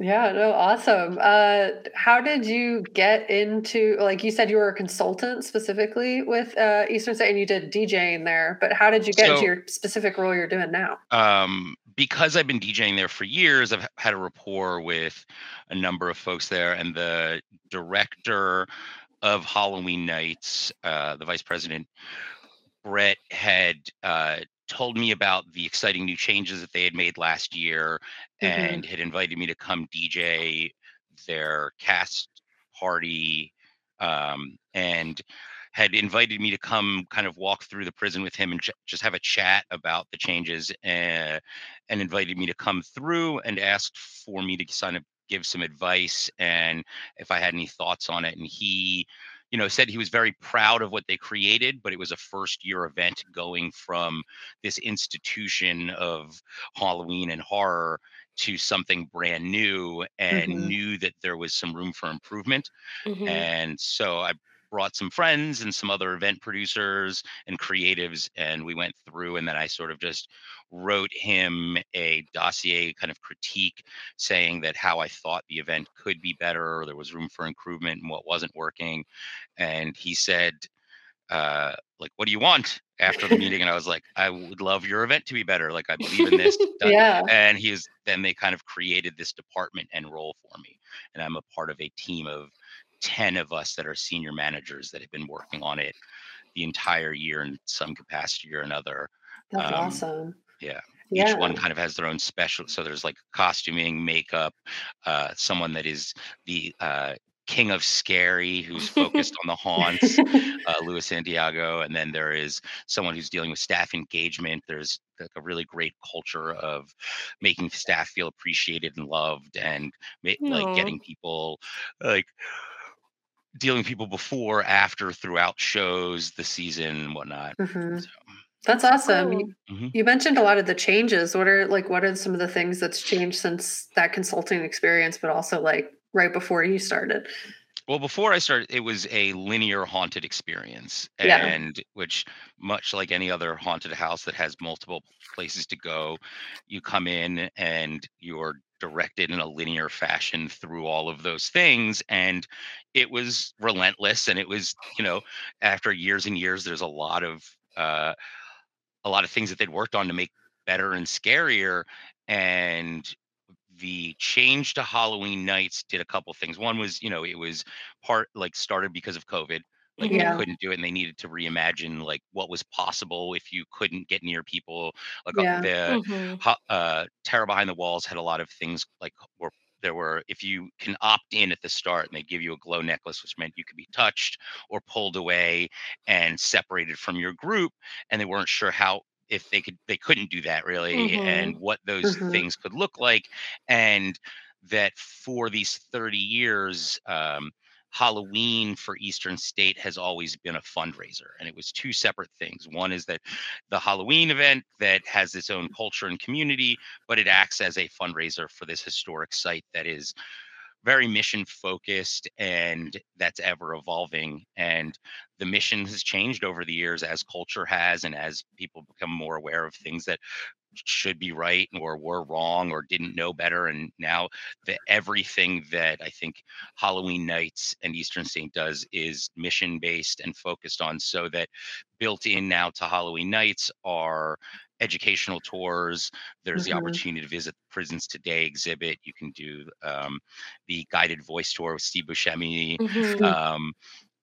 Yeah, no, awesome. Uh, how did you get into, like you said, you were a consultant specifically with uh, Eastern State and you did DJing there, but how did you get so, into your specific role you're doing now? Um, because I've been DJing there for years, I've had a rapport with a number of folks there, and the director of Halloween Nights, uh, the vice president, Brett, had uh, told me about the exciting new changes that they had made last year mm-hmm. and had invited me to come DJ their cast party um, and had invited me to come kind of walk through the prison with him and ch- just have a chat about the changes and, uh, and invited me to come through and asked for me to sign up give some advice and if I had any thoughts on it and he you know, said he was very proud of what they created, but it was a first year event going from this institution of Halloween and horror to something brand new and mm-hmm. knew that there was some room for improvement. Mm-hmm. And so I brought some friends and some other event producers and creatives and we went through and then I sort of just wrote him a dossier kind of critique saying that how I thought the event could be better or there was room for improvement and what wasn't working. And he said uh, like what do you want after the meeting? And i was like i would love your event to be better. Like i believe in this. *laughs* Yeah. And he's then they kind of created this department and role for me. And i'm a part of a team of 10 of us that are senior managers that have been working on it the entire year in some capacity or another. That's um, awesome. Yeah. Yeah. Each one kind of has their own special. So there's like costuming, makeup, uh, someone that is the uh, king of scary who's focused on the haunts, *laughs* uh, Luis Santiago, and then there is someone who's dealing with staff engagement. There's like a really great culture of making staff feel appreciated and loved, and ma- like getting people like dealing people before, after, throughout shows, the season, and whatnot. Mm-hmm. So, that's awesome. Cool. Mm-hmm. You mentioned a lot of the changes. What are like what are some of the things that's changed since that consulting experience, but also like right before you started? Well, before I started, it was a linear haunted experience, and yeah. which, much like any other haunted house that has multiple places to go, you come in and you're directed in a linear fashion through all of those things, and it was relentless. And it was, you know, after years and years, there's a lot of uh, a lot of things that they'd worked on to make better and scarier, and the change to Halloween nights did a couple things. One was, you know, it was part like started because of COVID. Like yeah. they couldn't do it and they needed to reimagine like what was possible if you couldn't get near people. Like yeah. the mm-hmm. uh, Terror Behind the Walls had a lot of things like were there were if you can opt in at the start and they give you a glow necklace which meant you could be touched or pulled away and separated from your group and they weren't sure how if they could they couldn't do that really mm-hmm. and what those mm-hmm. things could look like and that for these 30 years um, Halloween for Eastern State has always been a fundraiser, and it was two separate things. One is that the Halloween event that has its own culture and community, but it acts as a fundraiser for this historic site that is very mission focused and that's ever evolving. And the mission has changed over the years as culture has, and as people become more aware of things that should be right or were wrong or didn't know better and now the everything that i think halloween nights and eastern state does is mission based and focused on so that built in now to halloween nights are educational tours there's mm-hmm. the opportunity to visit the prisons today exhibit you can do um, the guided voice tour with steve buscemi mm-hmm. um,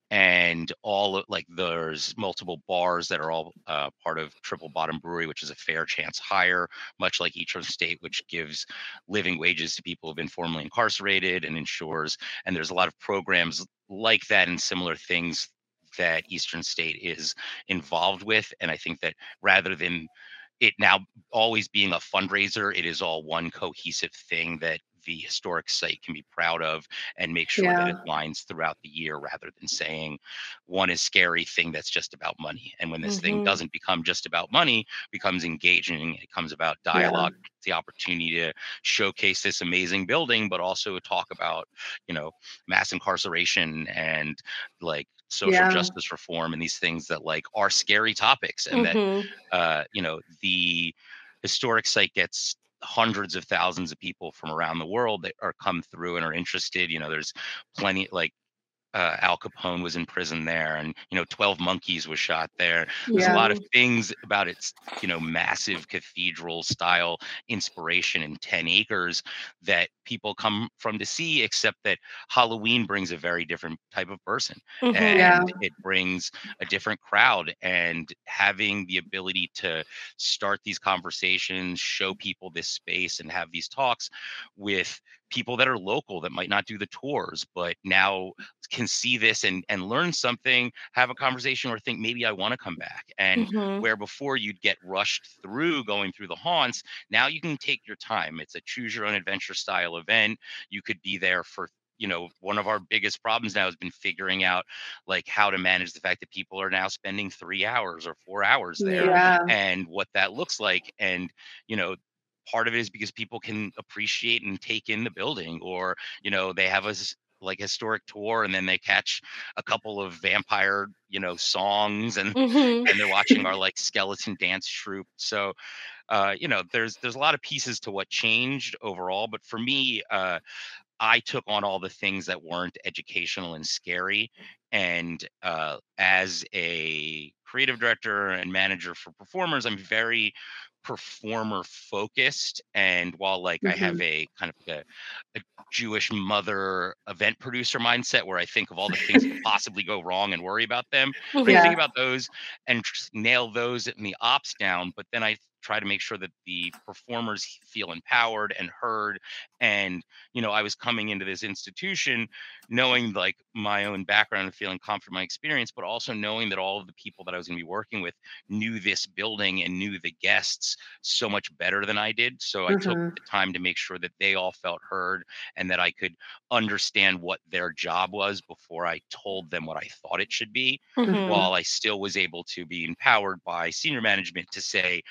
and all like there's multiple bars that are all uh, part of Triple Bottom Brewery, which is a fair chance higher, much like Eastern State, which gives living wages to people who've been formerly incarcerated and ensures. And there's a lot of programs like that and similar things that Eastern State is involved with. And I think that rather than it now always being a fundraiser, it is all one cohesive thing that the historic site can be proud of and make sure yeah. that it lines throughout the year rather than saying one is scary thing that's just about money and when this mm-hmm. thing doesn't become just about money becomes engaging it comes about dialogue yeah. the opportunity to showcase this amazing building but also talk about you know mass incarceration and like social yeah. justice reform and these things that like are scary topics and mm-hmm. that uh you know the historic site gets hundreds of thousands of people from around the world that are come through and are interested. You know, there's plenty like uh, Al Capone was in prison there, and you know, Twelve Monkeys was shot there. There's yeah. a lot of things about its, you know, massive cathedral style inspiration in ten acres that people come from to see. Except that Halloween brings a very different type of person, mm-hmm, and yeah. it brings a different crowd. And having the ability to start these conversations, show people this space, and have these talks with people that are local that might not do the tours but now can see this and and learn something have a conversation or think maybe i want to come back and mm-hmm. where before you'd get rushed through going through the haunts now you can take your time it's a choose your own adventure style event you could be there for you know one of our biggest problems now has been figuring out like how to manage the fact that people are now spending three hours or four hours there yeah. and what that looks like and you know part of it is because people can appreciate and take in the building or you know they have a like historic tour and then they catch a couple of vampire you know songs and mm-hmm. and they're watching our *laughs* like skeleton dance troupe so uh you know there's there's a lot of pieces to what changed overall but for me uh I took on all the things that weren't educational and scary. And uh, as a creative director and manager for performers, I'm very performer focused and while like mm-hmm. i have a kind of a, a, jewish mother event producer mindset where i think of all the things that *laughs* possibly go wrong and worry about them but yeah. i think about those and nail those in the ops down but then i try to make sure that the performers feel empowered and heard and you know i was coming into this institution knowing like my own background and feeling confident in my experience but also knowing that all of the people that i was going to be working with knew this building and knew the guests so much better than i did so i mm-hmm. took the time to make sure that they all felt heard and that i could understand what their job was before i told them what i thought it should be mm-hmm. while i still was able to be empowered by senior management to say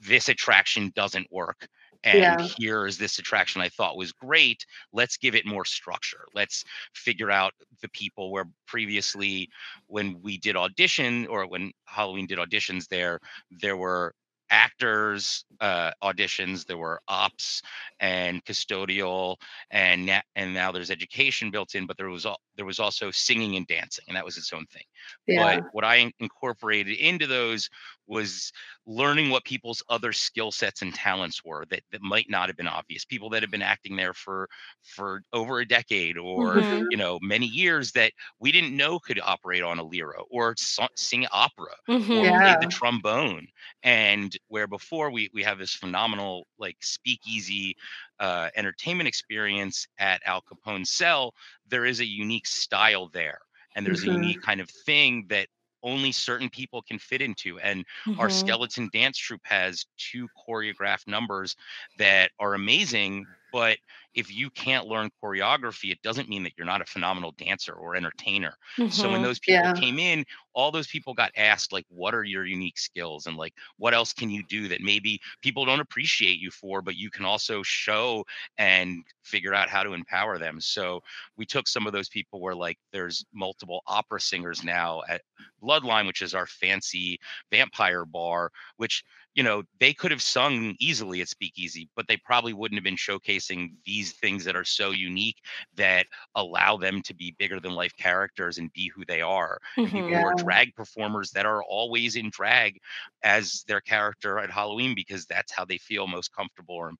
this attraction doesn't work and yeah. here is this attraction i thought was great let's give it more structure let's figure out the people where previously when we did audition or when halloween did auditions there there were actors uh, auditions there were ops and custodial and na- and now there's education built in but there was al- there was also singing and dancing and that was its own thing yeah. but what i incorporated into those was learning what people's other skill sets and talents were that, that might not have been obvious people that have been acting there for for over a decade or Mhm. you know many years that we didn't know could operate on a lyra or so- sing opera or Mhm. play Yeah. the trombone and where before we we have this phenomenal like speakeasy uh, entertainment experience at al capone's cell there is a unique style there and there's Mhm. a unique kind of thing that only certain people can fit into and our Mhm. skeleton dance troupe has two choreographed numbers that are amazing but if you can't learn choreography it doesn't mean that you're not a phenomenal dancer or entertainer so when Mhm. those people Yeah. came in all those people got asked like what are your unique skills and like what else can you do that maybe people don't appreciate you for but you can also show and figure out how to empower them so we took some of those people where like there's multiple opera singers now at bloodline which is our fancy vampire bar which you know they could have sung easily at speakeasy but they probably wouldn't have been showcasing these things that are so unique that allow them to be bigger than life characters and be who they are. And people who are mm-hmm. drag performers that are always in drag as their character at halloween because that's how they feel most comfortable or,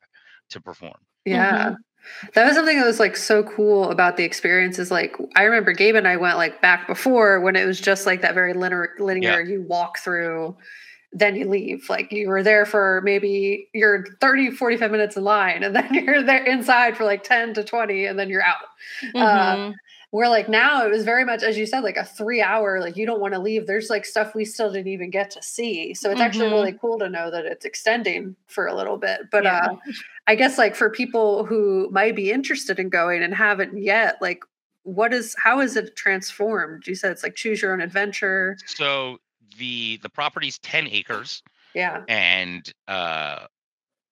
to perform. Yeah. Mm-hmm. That was something that was like so cool about the experience is like I remember Gabe and I went like back before when it was just like that very linear linear you walk through then you leave. Like you were there for maybe you're 30 45 minutes in line and *laughs* then you're there inside for like 10 to 20 and then you're out. Uh, Mhm. where like now it was very much as you said like a three hour like you don't want to leave. There's like stuff we still didn't even get to see. So it's actually Mhm. really cool to know that it's extending for a little bit. But Yeah. uh i guess like for people who might be interested in going and haven't yet like what is how is it transformed? You said it's like choose your own adventure. So the the property's 10 acres yeah and uh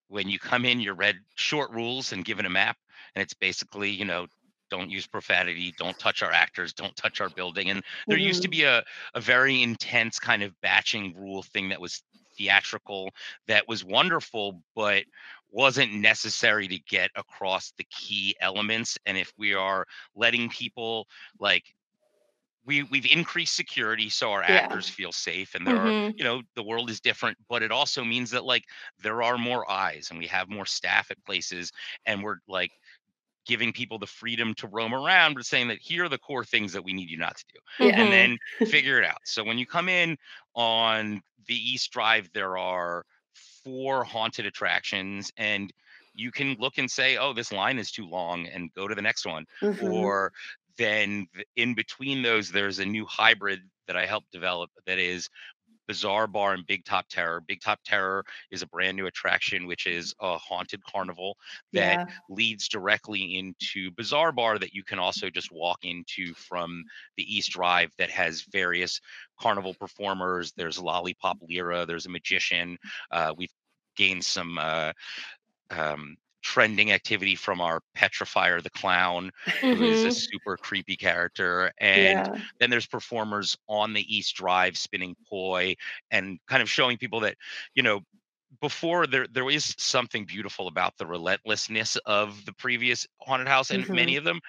when you come in you're read short rules and given a map and it's basically you know don't use profanity don't touch our actors don't touch our building and there used to Mhm. be a, a very intense kind of batching rule thing that was theatrical that was wonderful but wasn't necessary to get across the key elements and if we are letting people like we we've increased security so our Yeah. actors feel safe and there are Mhm. you know the world is different but it also means that like there are more eyes and we have more staff at places and we're like giving people the freedom to roam around but saying that here are the core things that we need you not to do Yeah. And then figure it out so when you come in on the east drive there are four haunted attractions and you can look and say oh this line is too long and go to the next one Mhm. or then in between those there's a new hybrid that i helped develop that is bizarre bar and big top terror. Big top terror is a brand new attraction which is a haunted carnival that yeah. leads directly into bizarre bar that you can also just walk into from the east drive that has various carnival performers. There's lollipop lyra there's a magician. Uh, we've gained some uh, um, trending activity from our petrifier the clown who is a Mhm. super creepy character and yeah. then there's performers on the east drive spinning poi and kind of showing people that you know before there there is something beautiful about the relentlessness of the previous haunted house and many of them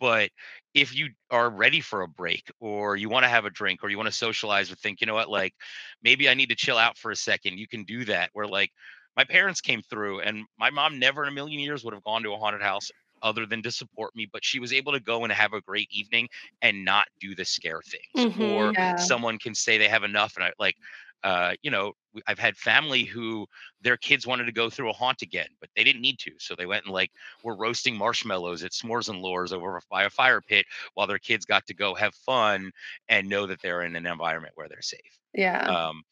but if you are ready for a break or you want to have a drink or you want to socialize or think you know what? Like maybe i need to chill out for a second. You can do that. Where like my parents came through and my mom never in a million years would have gone to a haunted house other than to support me but she was able to go and have a great evening and not do the scare things Mhm. or Yeah. someone can say they have enough and i like uh, you know, I've had family who their kids wanted to go through a haunt again, but they didn't need to. So they went and like were roasting marshmallows at S'mores and Lores over by a fire pit while their kids got to go have fun and know that they're in an environment where they're safe. yeah Um,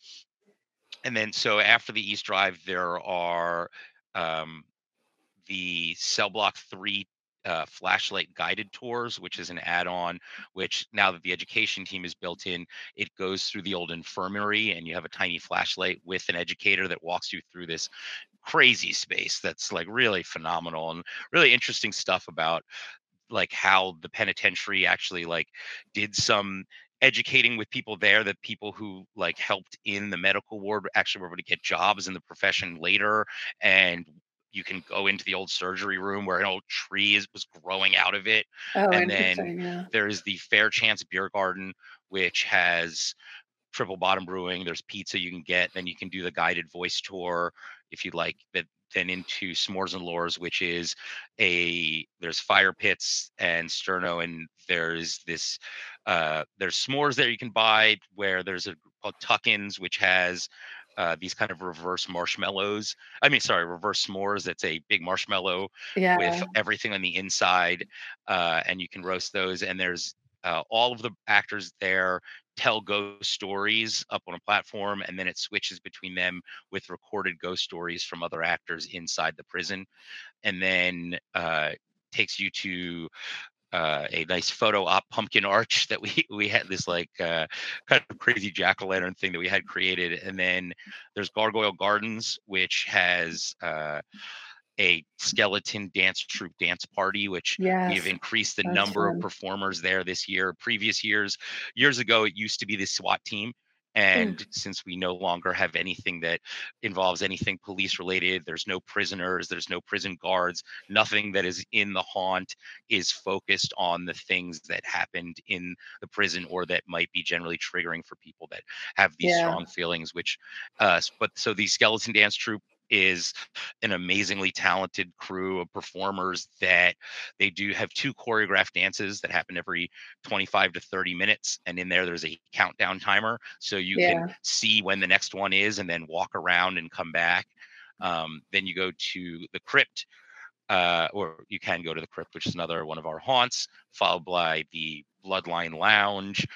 and then so after the East Drive, there are um, the Cell Block 3 uh, flashlight guided tours, which is an add-on. Which now that the education team is built in, it goes through the old infirmary, and you have a tiny flashlight with an educator that walks you through this crazy space that's like really phenomenal and really interesting stuff about like how the penitentiary actually like did some educating with people there that people who like helped in the medical ward actually were able to get jobs in the profession later and you can go into the old surgery room where an old tree is, was growing out of it oh and then yeah there is the fair chance beer garden which has Triple Bottom Brewing. There's pizza you can get. Then you can do the guided voice tour if you'd like. That then into S'mores and Lores, which is a there's fire pits and sterno, and there's this uh, there's s'mores there you can buy where there's a called Tuck-ins, which has uh, these kind of reverse marshmallows. I mean, sorry, reverse s'mores. It's a big marshmallow Yeah. with everything on the inside, uh, and you can roast those. And there's uh, all of the actors there tell ghost stories up on a platform, and then it switches between them with recorded ghost stories from other actors inside the prison, and then uh, takes you to uh, a nice photo op pumpkin arch that we *laughs* we had this like uh, kind of crazy jack o' lantern thing that we had created, and then there's Gargoyle Gardens, which has uh, a skeleton dance troupe dance party, which Yes. we've increased the number fun. of performers there this year. Previous years, years ago, it used to be the SWAT team. And since we no longer have anything that involves anything police related, there's no prisoners, there's no prison guards, nothing that is in the haunt is focused on the things that happened in the prison or that might be generally triggering for people that have these Yeah. strong feelings. Which, uh, but so the skeleton dance troupe is an amazingly talented crew of performers that they do have two choreographed dances that happen every 25 to 30 minutes and in there there's a countdown timer so you can see when the next one is and then walk around and come back. Um, then you go to the crypt uh, or you can go to the crypt which is another one of our haunts followed by the bloodline lounge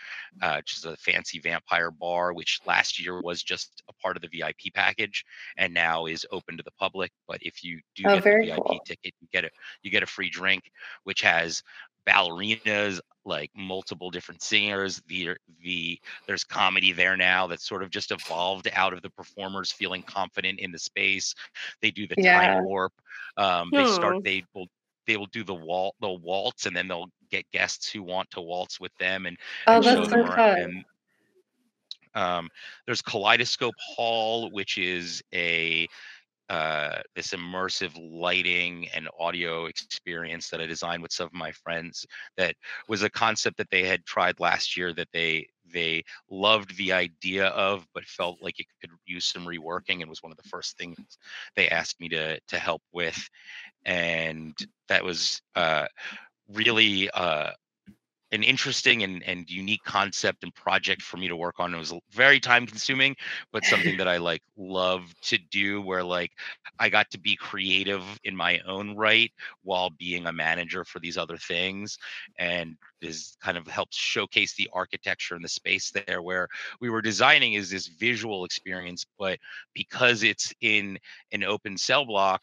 uh, which is a fancy vampire bar which last year was just a part of the vip package and now is open to the public but if you do Oh, get the vip cool. ticket you get a you get a free drink which has ballerinas like multiple different singers the the there's comedy there now that's sort of just evolved out of the performers feeling confident in the space. They do the Yeah. time warp um they start they will they will do the walt they'll waltz and then they'll get guests who want to waltz with them and, Oh, and show them so around and um there's kaleidoscope hall which is a uh, this immersive lighting and audio experience that I designed with some of my friends. That was a concept that they had tried last year that they they loved the idea of, but felt like it could use some reworking, and was one of the first things they asked me to to help with, and that was uh, really. Uh, an interesting and, and unique concept and project for me to work on. It was very time consuming, but something that I *laughs* like love to do where like I got to be creative in my own right while being a manager for these other things. And this kind of helps showcase the architecture and the space there where we were designing is this visual experience, but because it's in an open cell block,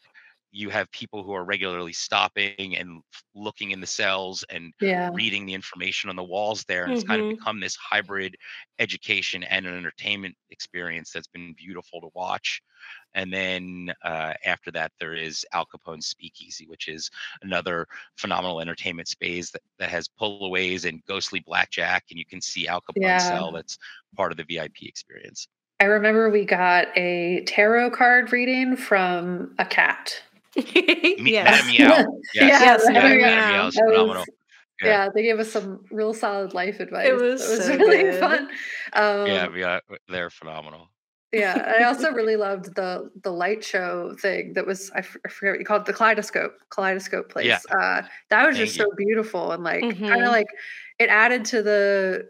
you have people who are regularly stopping and looking in the cells and Yeah. reading the information on the walls there and it's kind of become this hybrid education and an entertainment experience that's been beautiful to watch and then uh, after that there is al capone's speakeasy which is another phenomenal entertainment space that, that has pullaways and ghostly blackjack and you can see al capone's Yeah. cell that's part of the vip experience I remember we got a tarot card reading from a cat. *laughs* Me- yes. Madame Meow. *laughs* Yes, Yes, yeah, Madame Madame Meow. Meow is That was- yeah. Yeah. they gave us some real solid life advice. was it was so really *laughs* good. fun. Um, yeah, yeah, they're phenomenal. yeah, I also really loved the the light show thing that was I, f- I forget what you called it, the kaleidoscope kaleidoscope place. Yeah. Uh, that was just Thank so beautiful and like kind Mhm. of like it added to the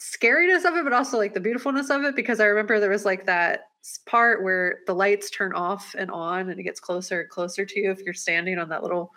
scariness of it, but also like the beautifulness of it because I remember there was like that s- part where the lights turn off and on and it gets closer and closer to you if you're standing on that little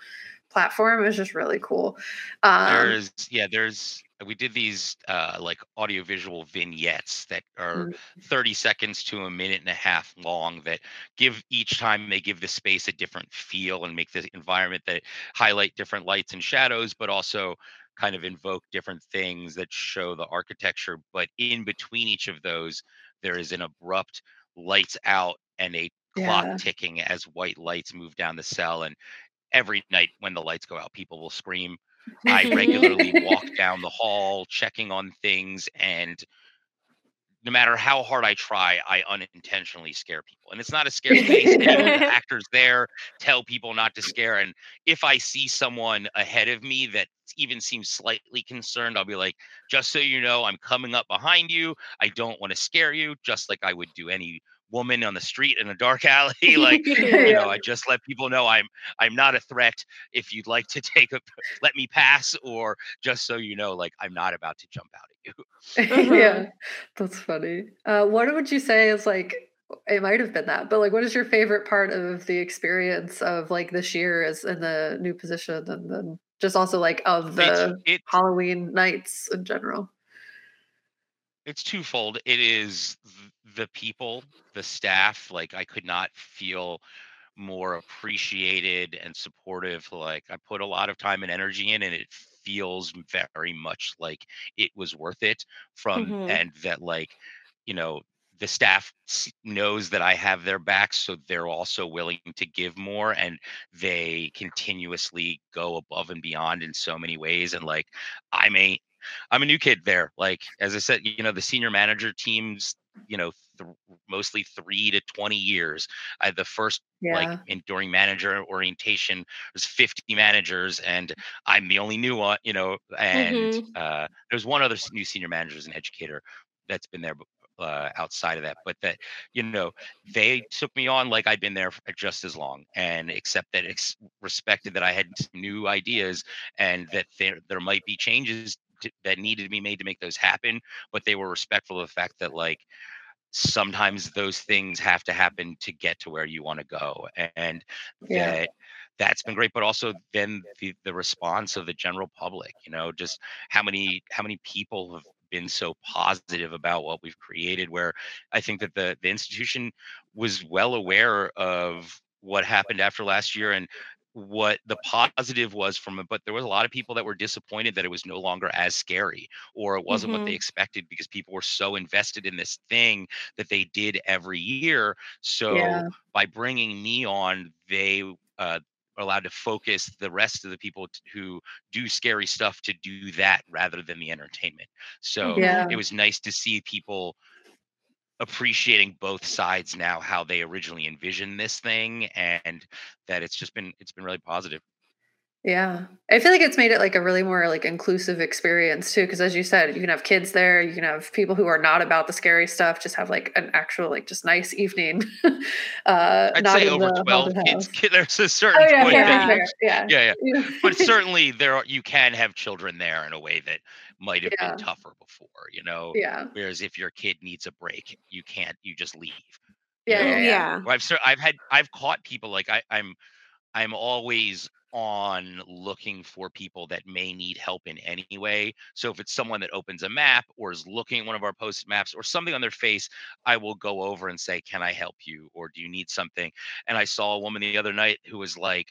platform. It was just really cool. Um, there's yeah there's we did these uh like audiovisual vignettes that are Mm. 30 seconds to a minute and a half long that give each time they give the space a different feel and make the environment that highlight different lights and shadows but also kind of invoke different things that show the architecture but in between each of those there is an abrupt lights out and a clock Yeah. ticking as white lights move down the cell and every night when the lights go out people will scream I regularly walk *laughs* down the hall checking on things and no matter how hard I try, I unintentionally scare people. And it's not a *laughs* scary face. the *laughs* actors there tell people not to scare. And if I see someone ahead of me that even seems slightly concerned, I'll be like, just so you know, I'm coming up behind you. I don't want to scare you, just like I would do any woman on the street in a dark *laughs* alley. like, you know, I just let people know I'm I'm not a threat. If you'd like to take a let me pass, or just so you know, like I'm not about to jump out you. *laughs* yeah, *laughs* that's funny. Uh, what would you say is like it might have been that, but like, what is your favorite part of the experience of like this year as in the new position, and then just also like of the it's, Halloween nights in general? It's twofold. It is the people, the staff. Like, I could not feel more appreciated and supportive. Like, I put a lot of time and energy in, and it feels very much like it was worth it. From mm-hmm. and that, like, you know, the staff knows that I have their backs, so they're also willing to give more, and they continuously go above and beyond in so many ways. And like, I'm a, I'm a new kid there. Like as I said, you know, the senior manager teams, you know, th- mostly three to twenty years. I the first yeah. like in during manager orientation was 50 managers, and I'm the only new one. You know, and mm-hmm. uh, there's one other new senior manager as an educator that's been there uh, outside of that, but that you know they took me on like I'd been there just as long, and except that ex- respected that I had new ideas and that there there might be changes to, that needed to be made to make those happen, but they were respectful of the fact that like sometimes those things have to happen to get to where you want to go, and yeah. that that's been great but also then the, the response of the general public you know just how many how many people have been so positive about what we've created where i think that the the institution was well aware of what happened after last year and what the positive was from it but there was a lot of people that were disappointed that it was no longer as scary or it wasn't mm-hmm. what they mm-hmm. expected because people were so invested in this thing that they did every year so yeah. by bringing me on they uh, allowed to focus the rest of the people t- who do scary stuff to do that rather than the entertainment. So yeah. it was nice to see people appreciating both sides now how they originally envisioned this thing and that it's just been it's been really positive yeah. I feel like it's made it like a really more like inclusive experience too. Cause as you said, you can have kids there, you can have people who are not about the scary stuff, just have like an actual, like just nice evening. *laughs* uh, I'd say over 12 kids. *laughs* There's a certain oh, yeah, point. Yeah, that, yeah. yeah, yeah. *laughs* but certainly there are, you can have children there in a way that might have yeah. been tougher before, you know? Yeah. Whereas if your kid needs a break, you can't, you just leave. Yeah. You know? Yeah. I've, I've had, I've caught people like I, I'm, I'm always on looking for people that may need help in any way. So if it's someone that opens a map or is looking at one of our post maps or something on their face, I will go over and say, "Can I help you?" or "Do you need something?" And I saw a woman the other night who was like,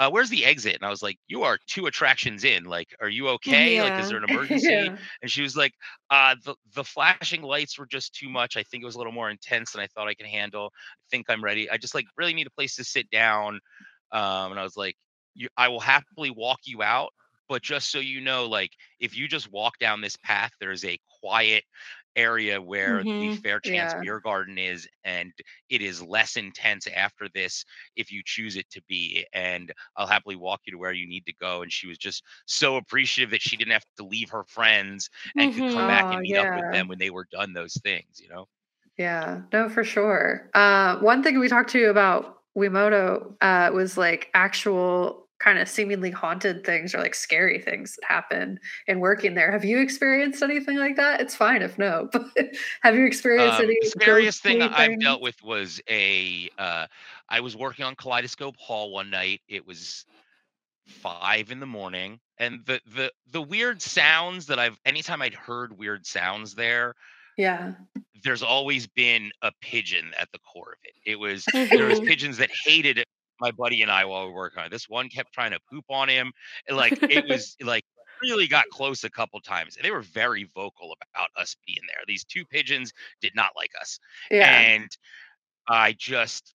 uh, "Where's the exit?" And I was like, "You are two attractions in. Like, are you okay? Yeah. Like, is there an *laughs* emergency?" yeah. And she was like, uh, "The the flashing lights were just too much. I think it was a little more intense than I thought I could handle. I think I'm ready. I just like really need a place to sit down." Um, and I was like, you, I will happily walk you out. But just so you know, like if you just walk down this path, there's a quiet area where mm-hmm. the Fair Chance yeah. Beer Garden is, and it is less intense after this if you choose it to be. And I'll happily walk you to where you need to go. And she was just so appreciative that she didn't have to leave her friends and mm-hmm. could come back and oh, meet yeah. up with them when they were done those things, you know? Yeah, no, for sure. Uh, one thing we talked to you about Wi-Moto uh, was like actual kind of seemingly haunted things or like scary things that happen in working there. Have you experienced anything like that? It's fine if no, *laughs* but have you experienced um, any? The scariest thing? I've dealt with was a. Uh, I was working on Kaleidoscope Hall one night. It was five in the morning, and the the the weird sounds that I've anytime I'd heard weird sounds there yeah. There's always been a pigeon at the core of it. It was there was *laughs* pigeons that hated my buddy and I while we were working on it. This one kept trying to poop on him. And like it *laughs* was like really got close a couple times. And they were very vocal about us being there. These two pigeons did not like us. Yeah. And I just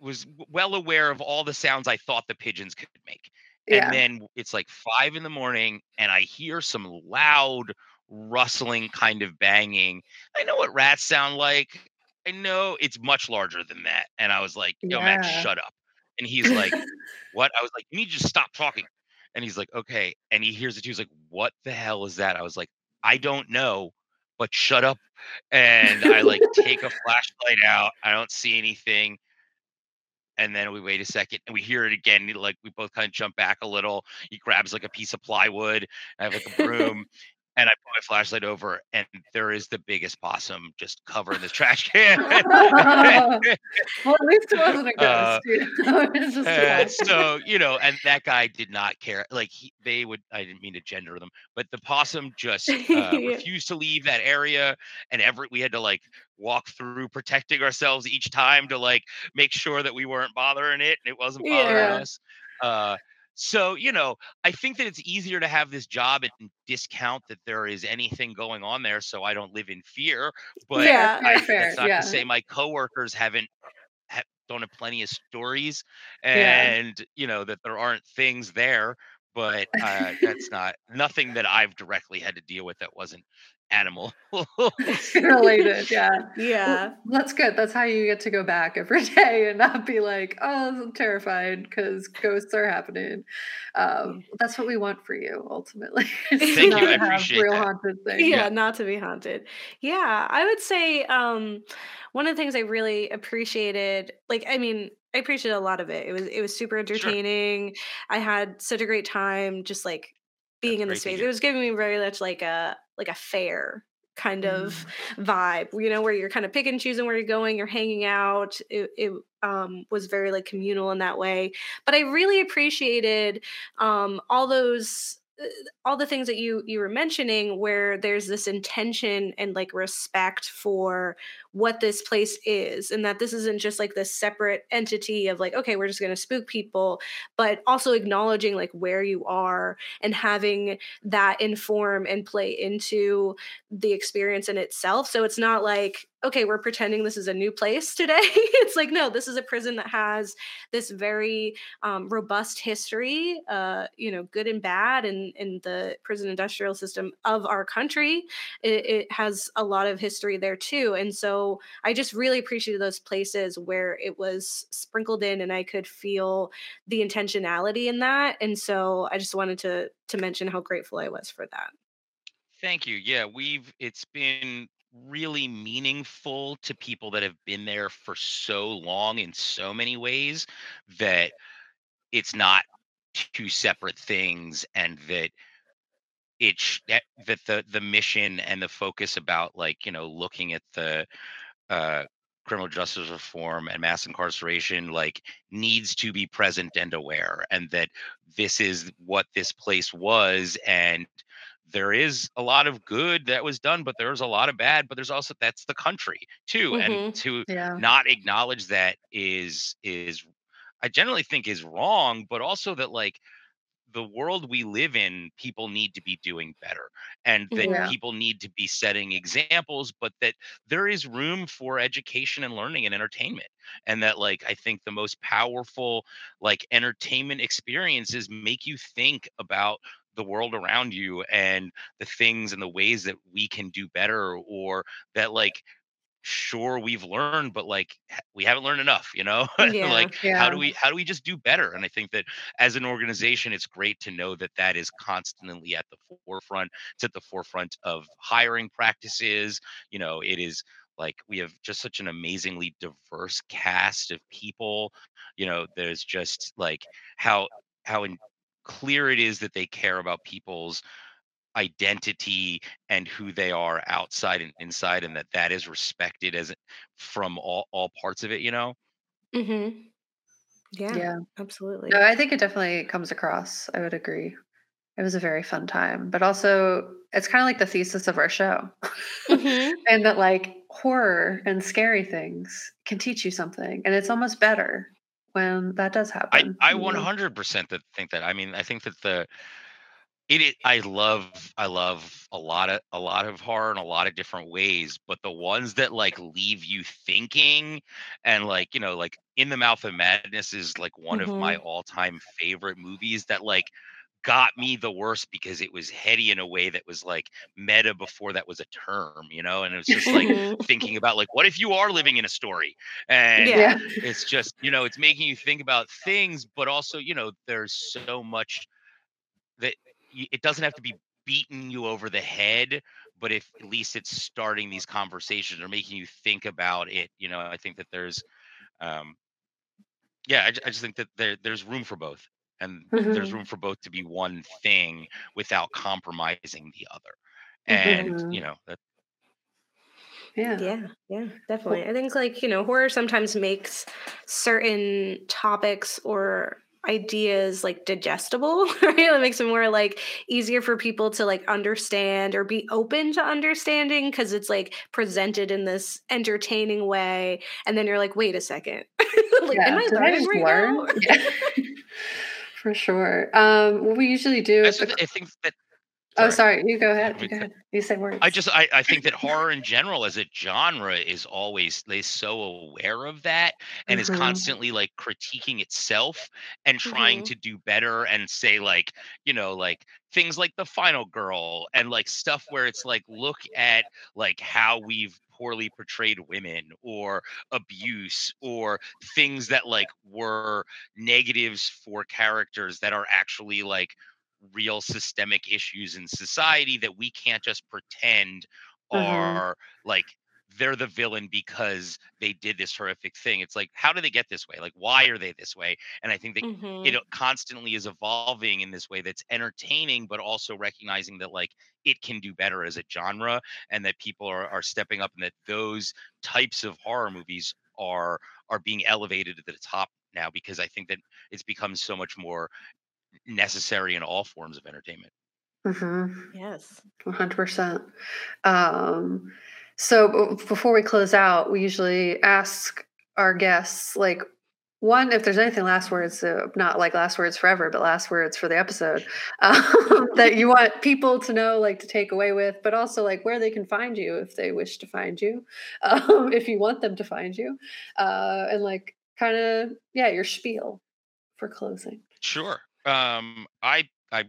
was well aware of all the sounds I thought the pigeons could make. Yeah. And then it's like five in the morning, and I hear some loud rustling kind of banging. I know what rats sound like. I know it's much larger than that. And I was like, yo, yeah. Max, shut up. And he's like, *laughs* what? I was like, you need to just stop talking. And he's like, okay. And he hears it too. He's like, what the hell is that? I was like, I don't know, but shut up. And I like take a flashlight out. I don't see anything. And then we wait a second and we hear it again. Like we both kind of jump back a little. He grabs like a piece of plywood. I have like a broom *laughs* and I put my flashlight over, and there is the biggest possum just covering this trash *laughs* can. well, at least it wasn't a Uh, ghost. you know, *laughs* it was just Uh, so you know, and that guy did not care. Like he, they would, I didn't mean to gender them, but the possum just *laughs* uh, refused to leave that area, and every we had to like walk through protecting ourselves each time to like make sure that we weren't bothering it and it wasn't bothering Yeah. us. Uh, so you know, I think that it's easier to have this job and discount that there is anything going on there, so I don't live in fear. But Yeah. I, Fair, that's not yeah. to say my coworkers haven't ha- don't have plenty of stories, Yeah. and you know that there aren't things there. But *laughs* uh, that's not nothing that I've directly had to deal with that wasn't animal. *laughs* *laughs* related. Yeah. Yeah. Well, that's good. That's how you get to go back every day and not be like, oh, I'm terrified because ghosts are happening. Um, that's what we want for you ultimately. is to Thank you, I have appreciate real that. haunted things. yeah, Yeah. not to be haunted. Yeah, I would say um one of the things I really appreciated, like I mean, I appreciated a lot of it. It was it was super entertaining. I had such a great time just like being That's in the space. It was giving me very much like a like a fair kind of Mm. vibe, you know, where you're kind of picking and choosing where you're going, you're hanging out. It, it um, was very like communal in that way. But I really appreciated um, all those uh, all the things that you you were mentioning where there's this intention and like respect for what this place is and that this isn't just like this separate entity of like okay we're just going to spook people but also acknowledging like where you are and having that inform and play into the experience in itself. So it's not like okay we're pretending this is a new place *laughs* today. It's like no this is a prison that has this very um, robust history uh, you know good and bad and in the prison industrial system of our country. It, it has a lot of history there too. And so i just really appreciated those places where it was sprinkled in and i could feel the intentionality in that and so i just wanted to to mention how grateful i was for that Thank you. Yeah, we've it's been really meaningful to people that have been there for so long in so many ways that it's not two separate things and that it's that, that the the mission and the focus about like you know looking at the uh criminal justice reform and mass incarceration like needs to be present and aware and that this is what this place was and there is a lot of good that was done but there's a lot of bad but there's also that's the country too Mhm. and to Yeah. not acknowledge that is is i generally think is wrong but also that like the world we live in people need to be doing better and that Yeah. people need to be setting examples but that there is room for education and learning and entertainment and that like i think the most powerful like entertainment experiences make you think about the world around you and the things and the ways that we can do better or that like sure we've learned but like we haven't learned enough you know *laughs* Yeah. like how do we how do we just do better and i think that as an organization it's great to know that that is constantly at the forefront it's at the forefront of hiring practices you know it is like we have just such an amazingly diverse cast of people you know there's just like how how in, clear it is that they care about people's identity and who they are outside and inside and that that is respected as from all all parts of it you know mm-hmm. yeah, Yeah. absolutely No, I think it definitely comes across. I would agree. It was a very fun time, but also it's kind of like the thesis of our show. Mhm. *laughs* and that like horror and scary things can teach you something and it's almost better when that does happen. i you know? 100% that think that i mean i think that the it, it i love i love a lot of a lot of horror in a lot of different ways but the ones that like leave you thinking and like you know like in the mouth of madness is like one of my all-time favorite movies that like got me the worst because it was heady in a way that was like meta before that was a term you know and it was just like Mhm. thinking about like what if you are living in a story and. Yeah. it's just you know it's making you think about things but also you know there's so much that it doesn't have to be beating you over the head but if at least it's starting these conversations or making you think about it you know i think that there's um yeah i, I just think that there there's room for both and mm-hmm. there's room for both to be one thing without compromising the other and mm-hmm. you know that yeah yeah yeah definitely i think like you know horror sometimes makes certain topics or ideas like digestible *laughs* right it makes it more like easier for people to like understand or be open to understanding because it's like presented in this entertaining way and then you're like wait a second *laughs* like yeah, am i learning right learn? now yeah. *laughs* for sure um what we usually do I, the- I think that Oh, sorry. You go ahead. You go ahead. You say words. I just I, I think that horror in general as a genre is always they so aware of that and mm-hmm. is constantly like critiquing itself and trying mm-hmm. to do better and say like, you know, like things like the final girl and like stuff where it's like look at like how we've poorly portrayed women or abuse or things that like were negatives for characters that are actually like real systemic issues in society that we can't just pretend mm-hmm. are like they're the villain because they did this horrific thing. It's like, how do they get this way? Like, why are they this way? And I think that mm-hmm. it constantly is evolving in this way that's entertaining, but also recognizing that like it can do better as a genre and that people are, are stepping up and that those types of horror movies are are being elevated to the top now because I think that it's become so much more necessary in all forms of entertainment. Mm-hmm. Yes, one hundred percent. Um, so before we close out, we usually ask our guests like one if there's anything last words uh, not like last words forever but last words for the episode *laughs* um, *laughs* that you want people to know like to take away with but also like where they can find you if they wish to find you *laughs* um, if you want them to find you uh, and like kind of yeah your spiel for closing sure um, I, I,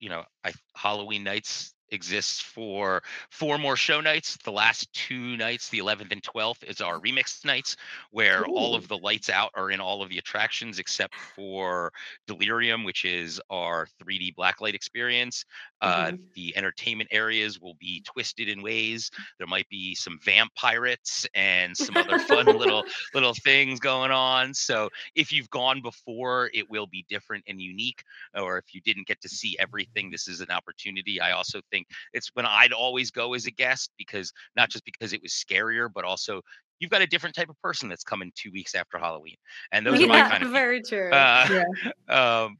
you know, I Halloween nights exists for four more show nights. The last two nights, the 11th and 12th, is our remix nights, where Ooh. all of the lights out are in all of the attractions except for Delirium, which is our 3D blacklight experience. Uh, mm-hmm. The entertainment areas will be twisted in ways. There might be some vampires and some other fun *laughs* little little things going on. So if you've gone before, it will be different and unique. Or if you didn't get to see everything, this is an opportunity. I also think it's when I'd always go as a guest because not just because it was scarier, but also you've got a different type of person that's coming two weeks after Halloween, and those *laughs* yeah, are my kind of very people. true. Uh, yeah. *laughs* um,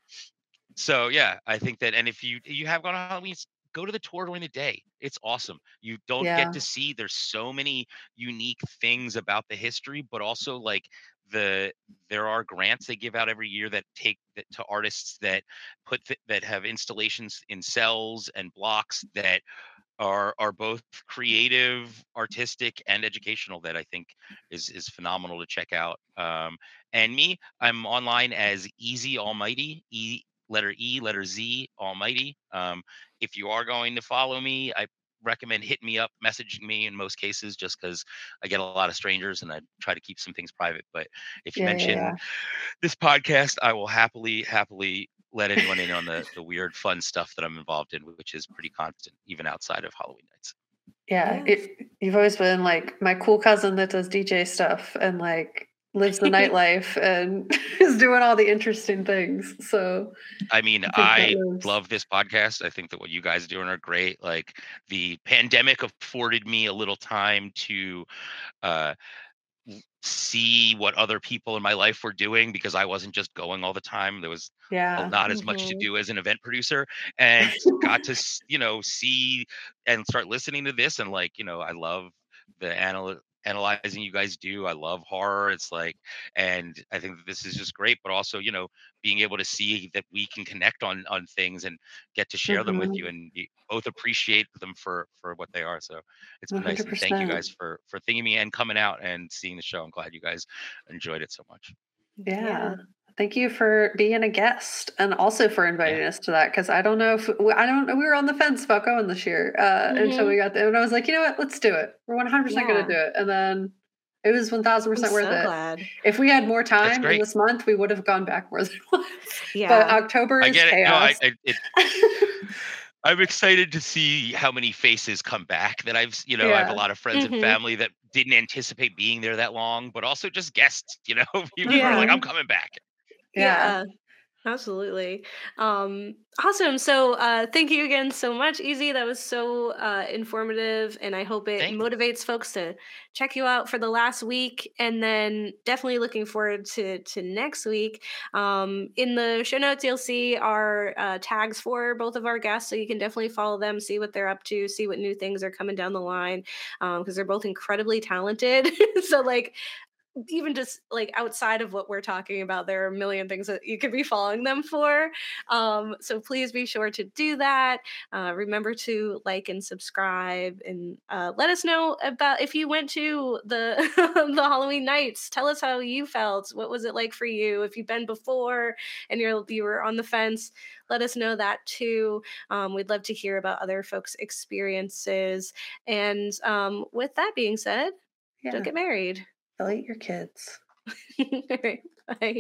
so yeah, I think that, and if you you have gone on Halloween, go to the tour during the day. It's awesome. You don't yeah. get to see. There's so many unique things about the history, but also like the there are grants they give out every year that take that to artists that put th- that have installations in cells and blocks that are are both creative, artistic, and educational. That I think is is phenomenal to check out. Um, and me, I'm online as Easy Almighty, E letter E, letter Z, Almighty. Um, if you are going to follow me, I recommend hitting me up, messaging me in most cases, just because I get a lot of strangers and I try to keep some things private. But if you yeah, mention yeah. this podcast, I will happily, happily let anyone in on the, the weird, fun stuff that I'm involved in, which is pretty constant, even outside of Halloween nights. Yeah, it, you've always been like my cool cousin that does DJ stuff and like lives the *laughs* nightlife and *laughs* is doing all the interesting things. So I mean, I, I love this podcast. I think that what you guys are doing are great. Like the pandemic afforded me a little time to uh see what other people in my life were doing because I wasn't just going all the time. There was yeah. not as mm-hmm. much to mm-hmm. do as an event producer *laughs* and got to, you know, see and start listening to this. And like, you know, I love the anal- analyzing you guys do. I love horror. It's like, and I think that this is just great. But also, you know, being able to see that we can connect on on things and get to share mm-hmm. them with mm-hmm. you, and both appreciate them for for what they are. So it's been 100%. nice. And thank you guys for for thinking me and coming out and seeing the show. I'm glad you guys enjoyed it so much. yeah. yeah. Thank you for being a guest and also for inviting yeah. us to that because I don't know if I don't know we were on the fence about going this year uh, mm-hmm. until we got there and I was like you know what let's do it we're one hundred percent going to do it and then It was one thousand I'm percent worth so it. glad. If we had more time in this month, we would have gone back more than *laughs* once. Yeah. But October is I get it. No, I, chaos. I, it, *laughs* I'm excited to see how many faces come back that I've, you know, I have a lot of friends Mhm. and family that didn't anticipate being there that long, but also just guests, you know, *laughs* people who are like, I'm coming back. Yeah. absolutely. Um awesome so uh thank you again so much easy that was so uh informative and i hope it motivates folks to check you out for the last week and then definitely looking forward to to next week. Um in the show notes you'll see our uh, tags for both of our guests so you can definitely follow them see what they're up to see what new things are coming down the line um because they're both incredibly talented. *laughs* So like even just like outside of what we're talking about there are a million things that you could be following them for um, so please be sure to do that uh, remember to like and subscribe and uh, let us know about if you went to the *laughs* the halloween nights tell us how you felt what was it like for you if you've been before and you're you were on the fence let us know that too um, we'd love to hear about other folks experiences and um, with that being said yeah. don't get married Eat your kids. *laughs* All right. Bye.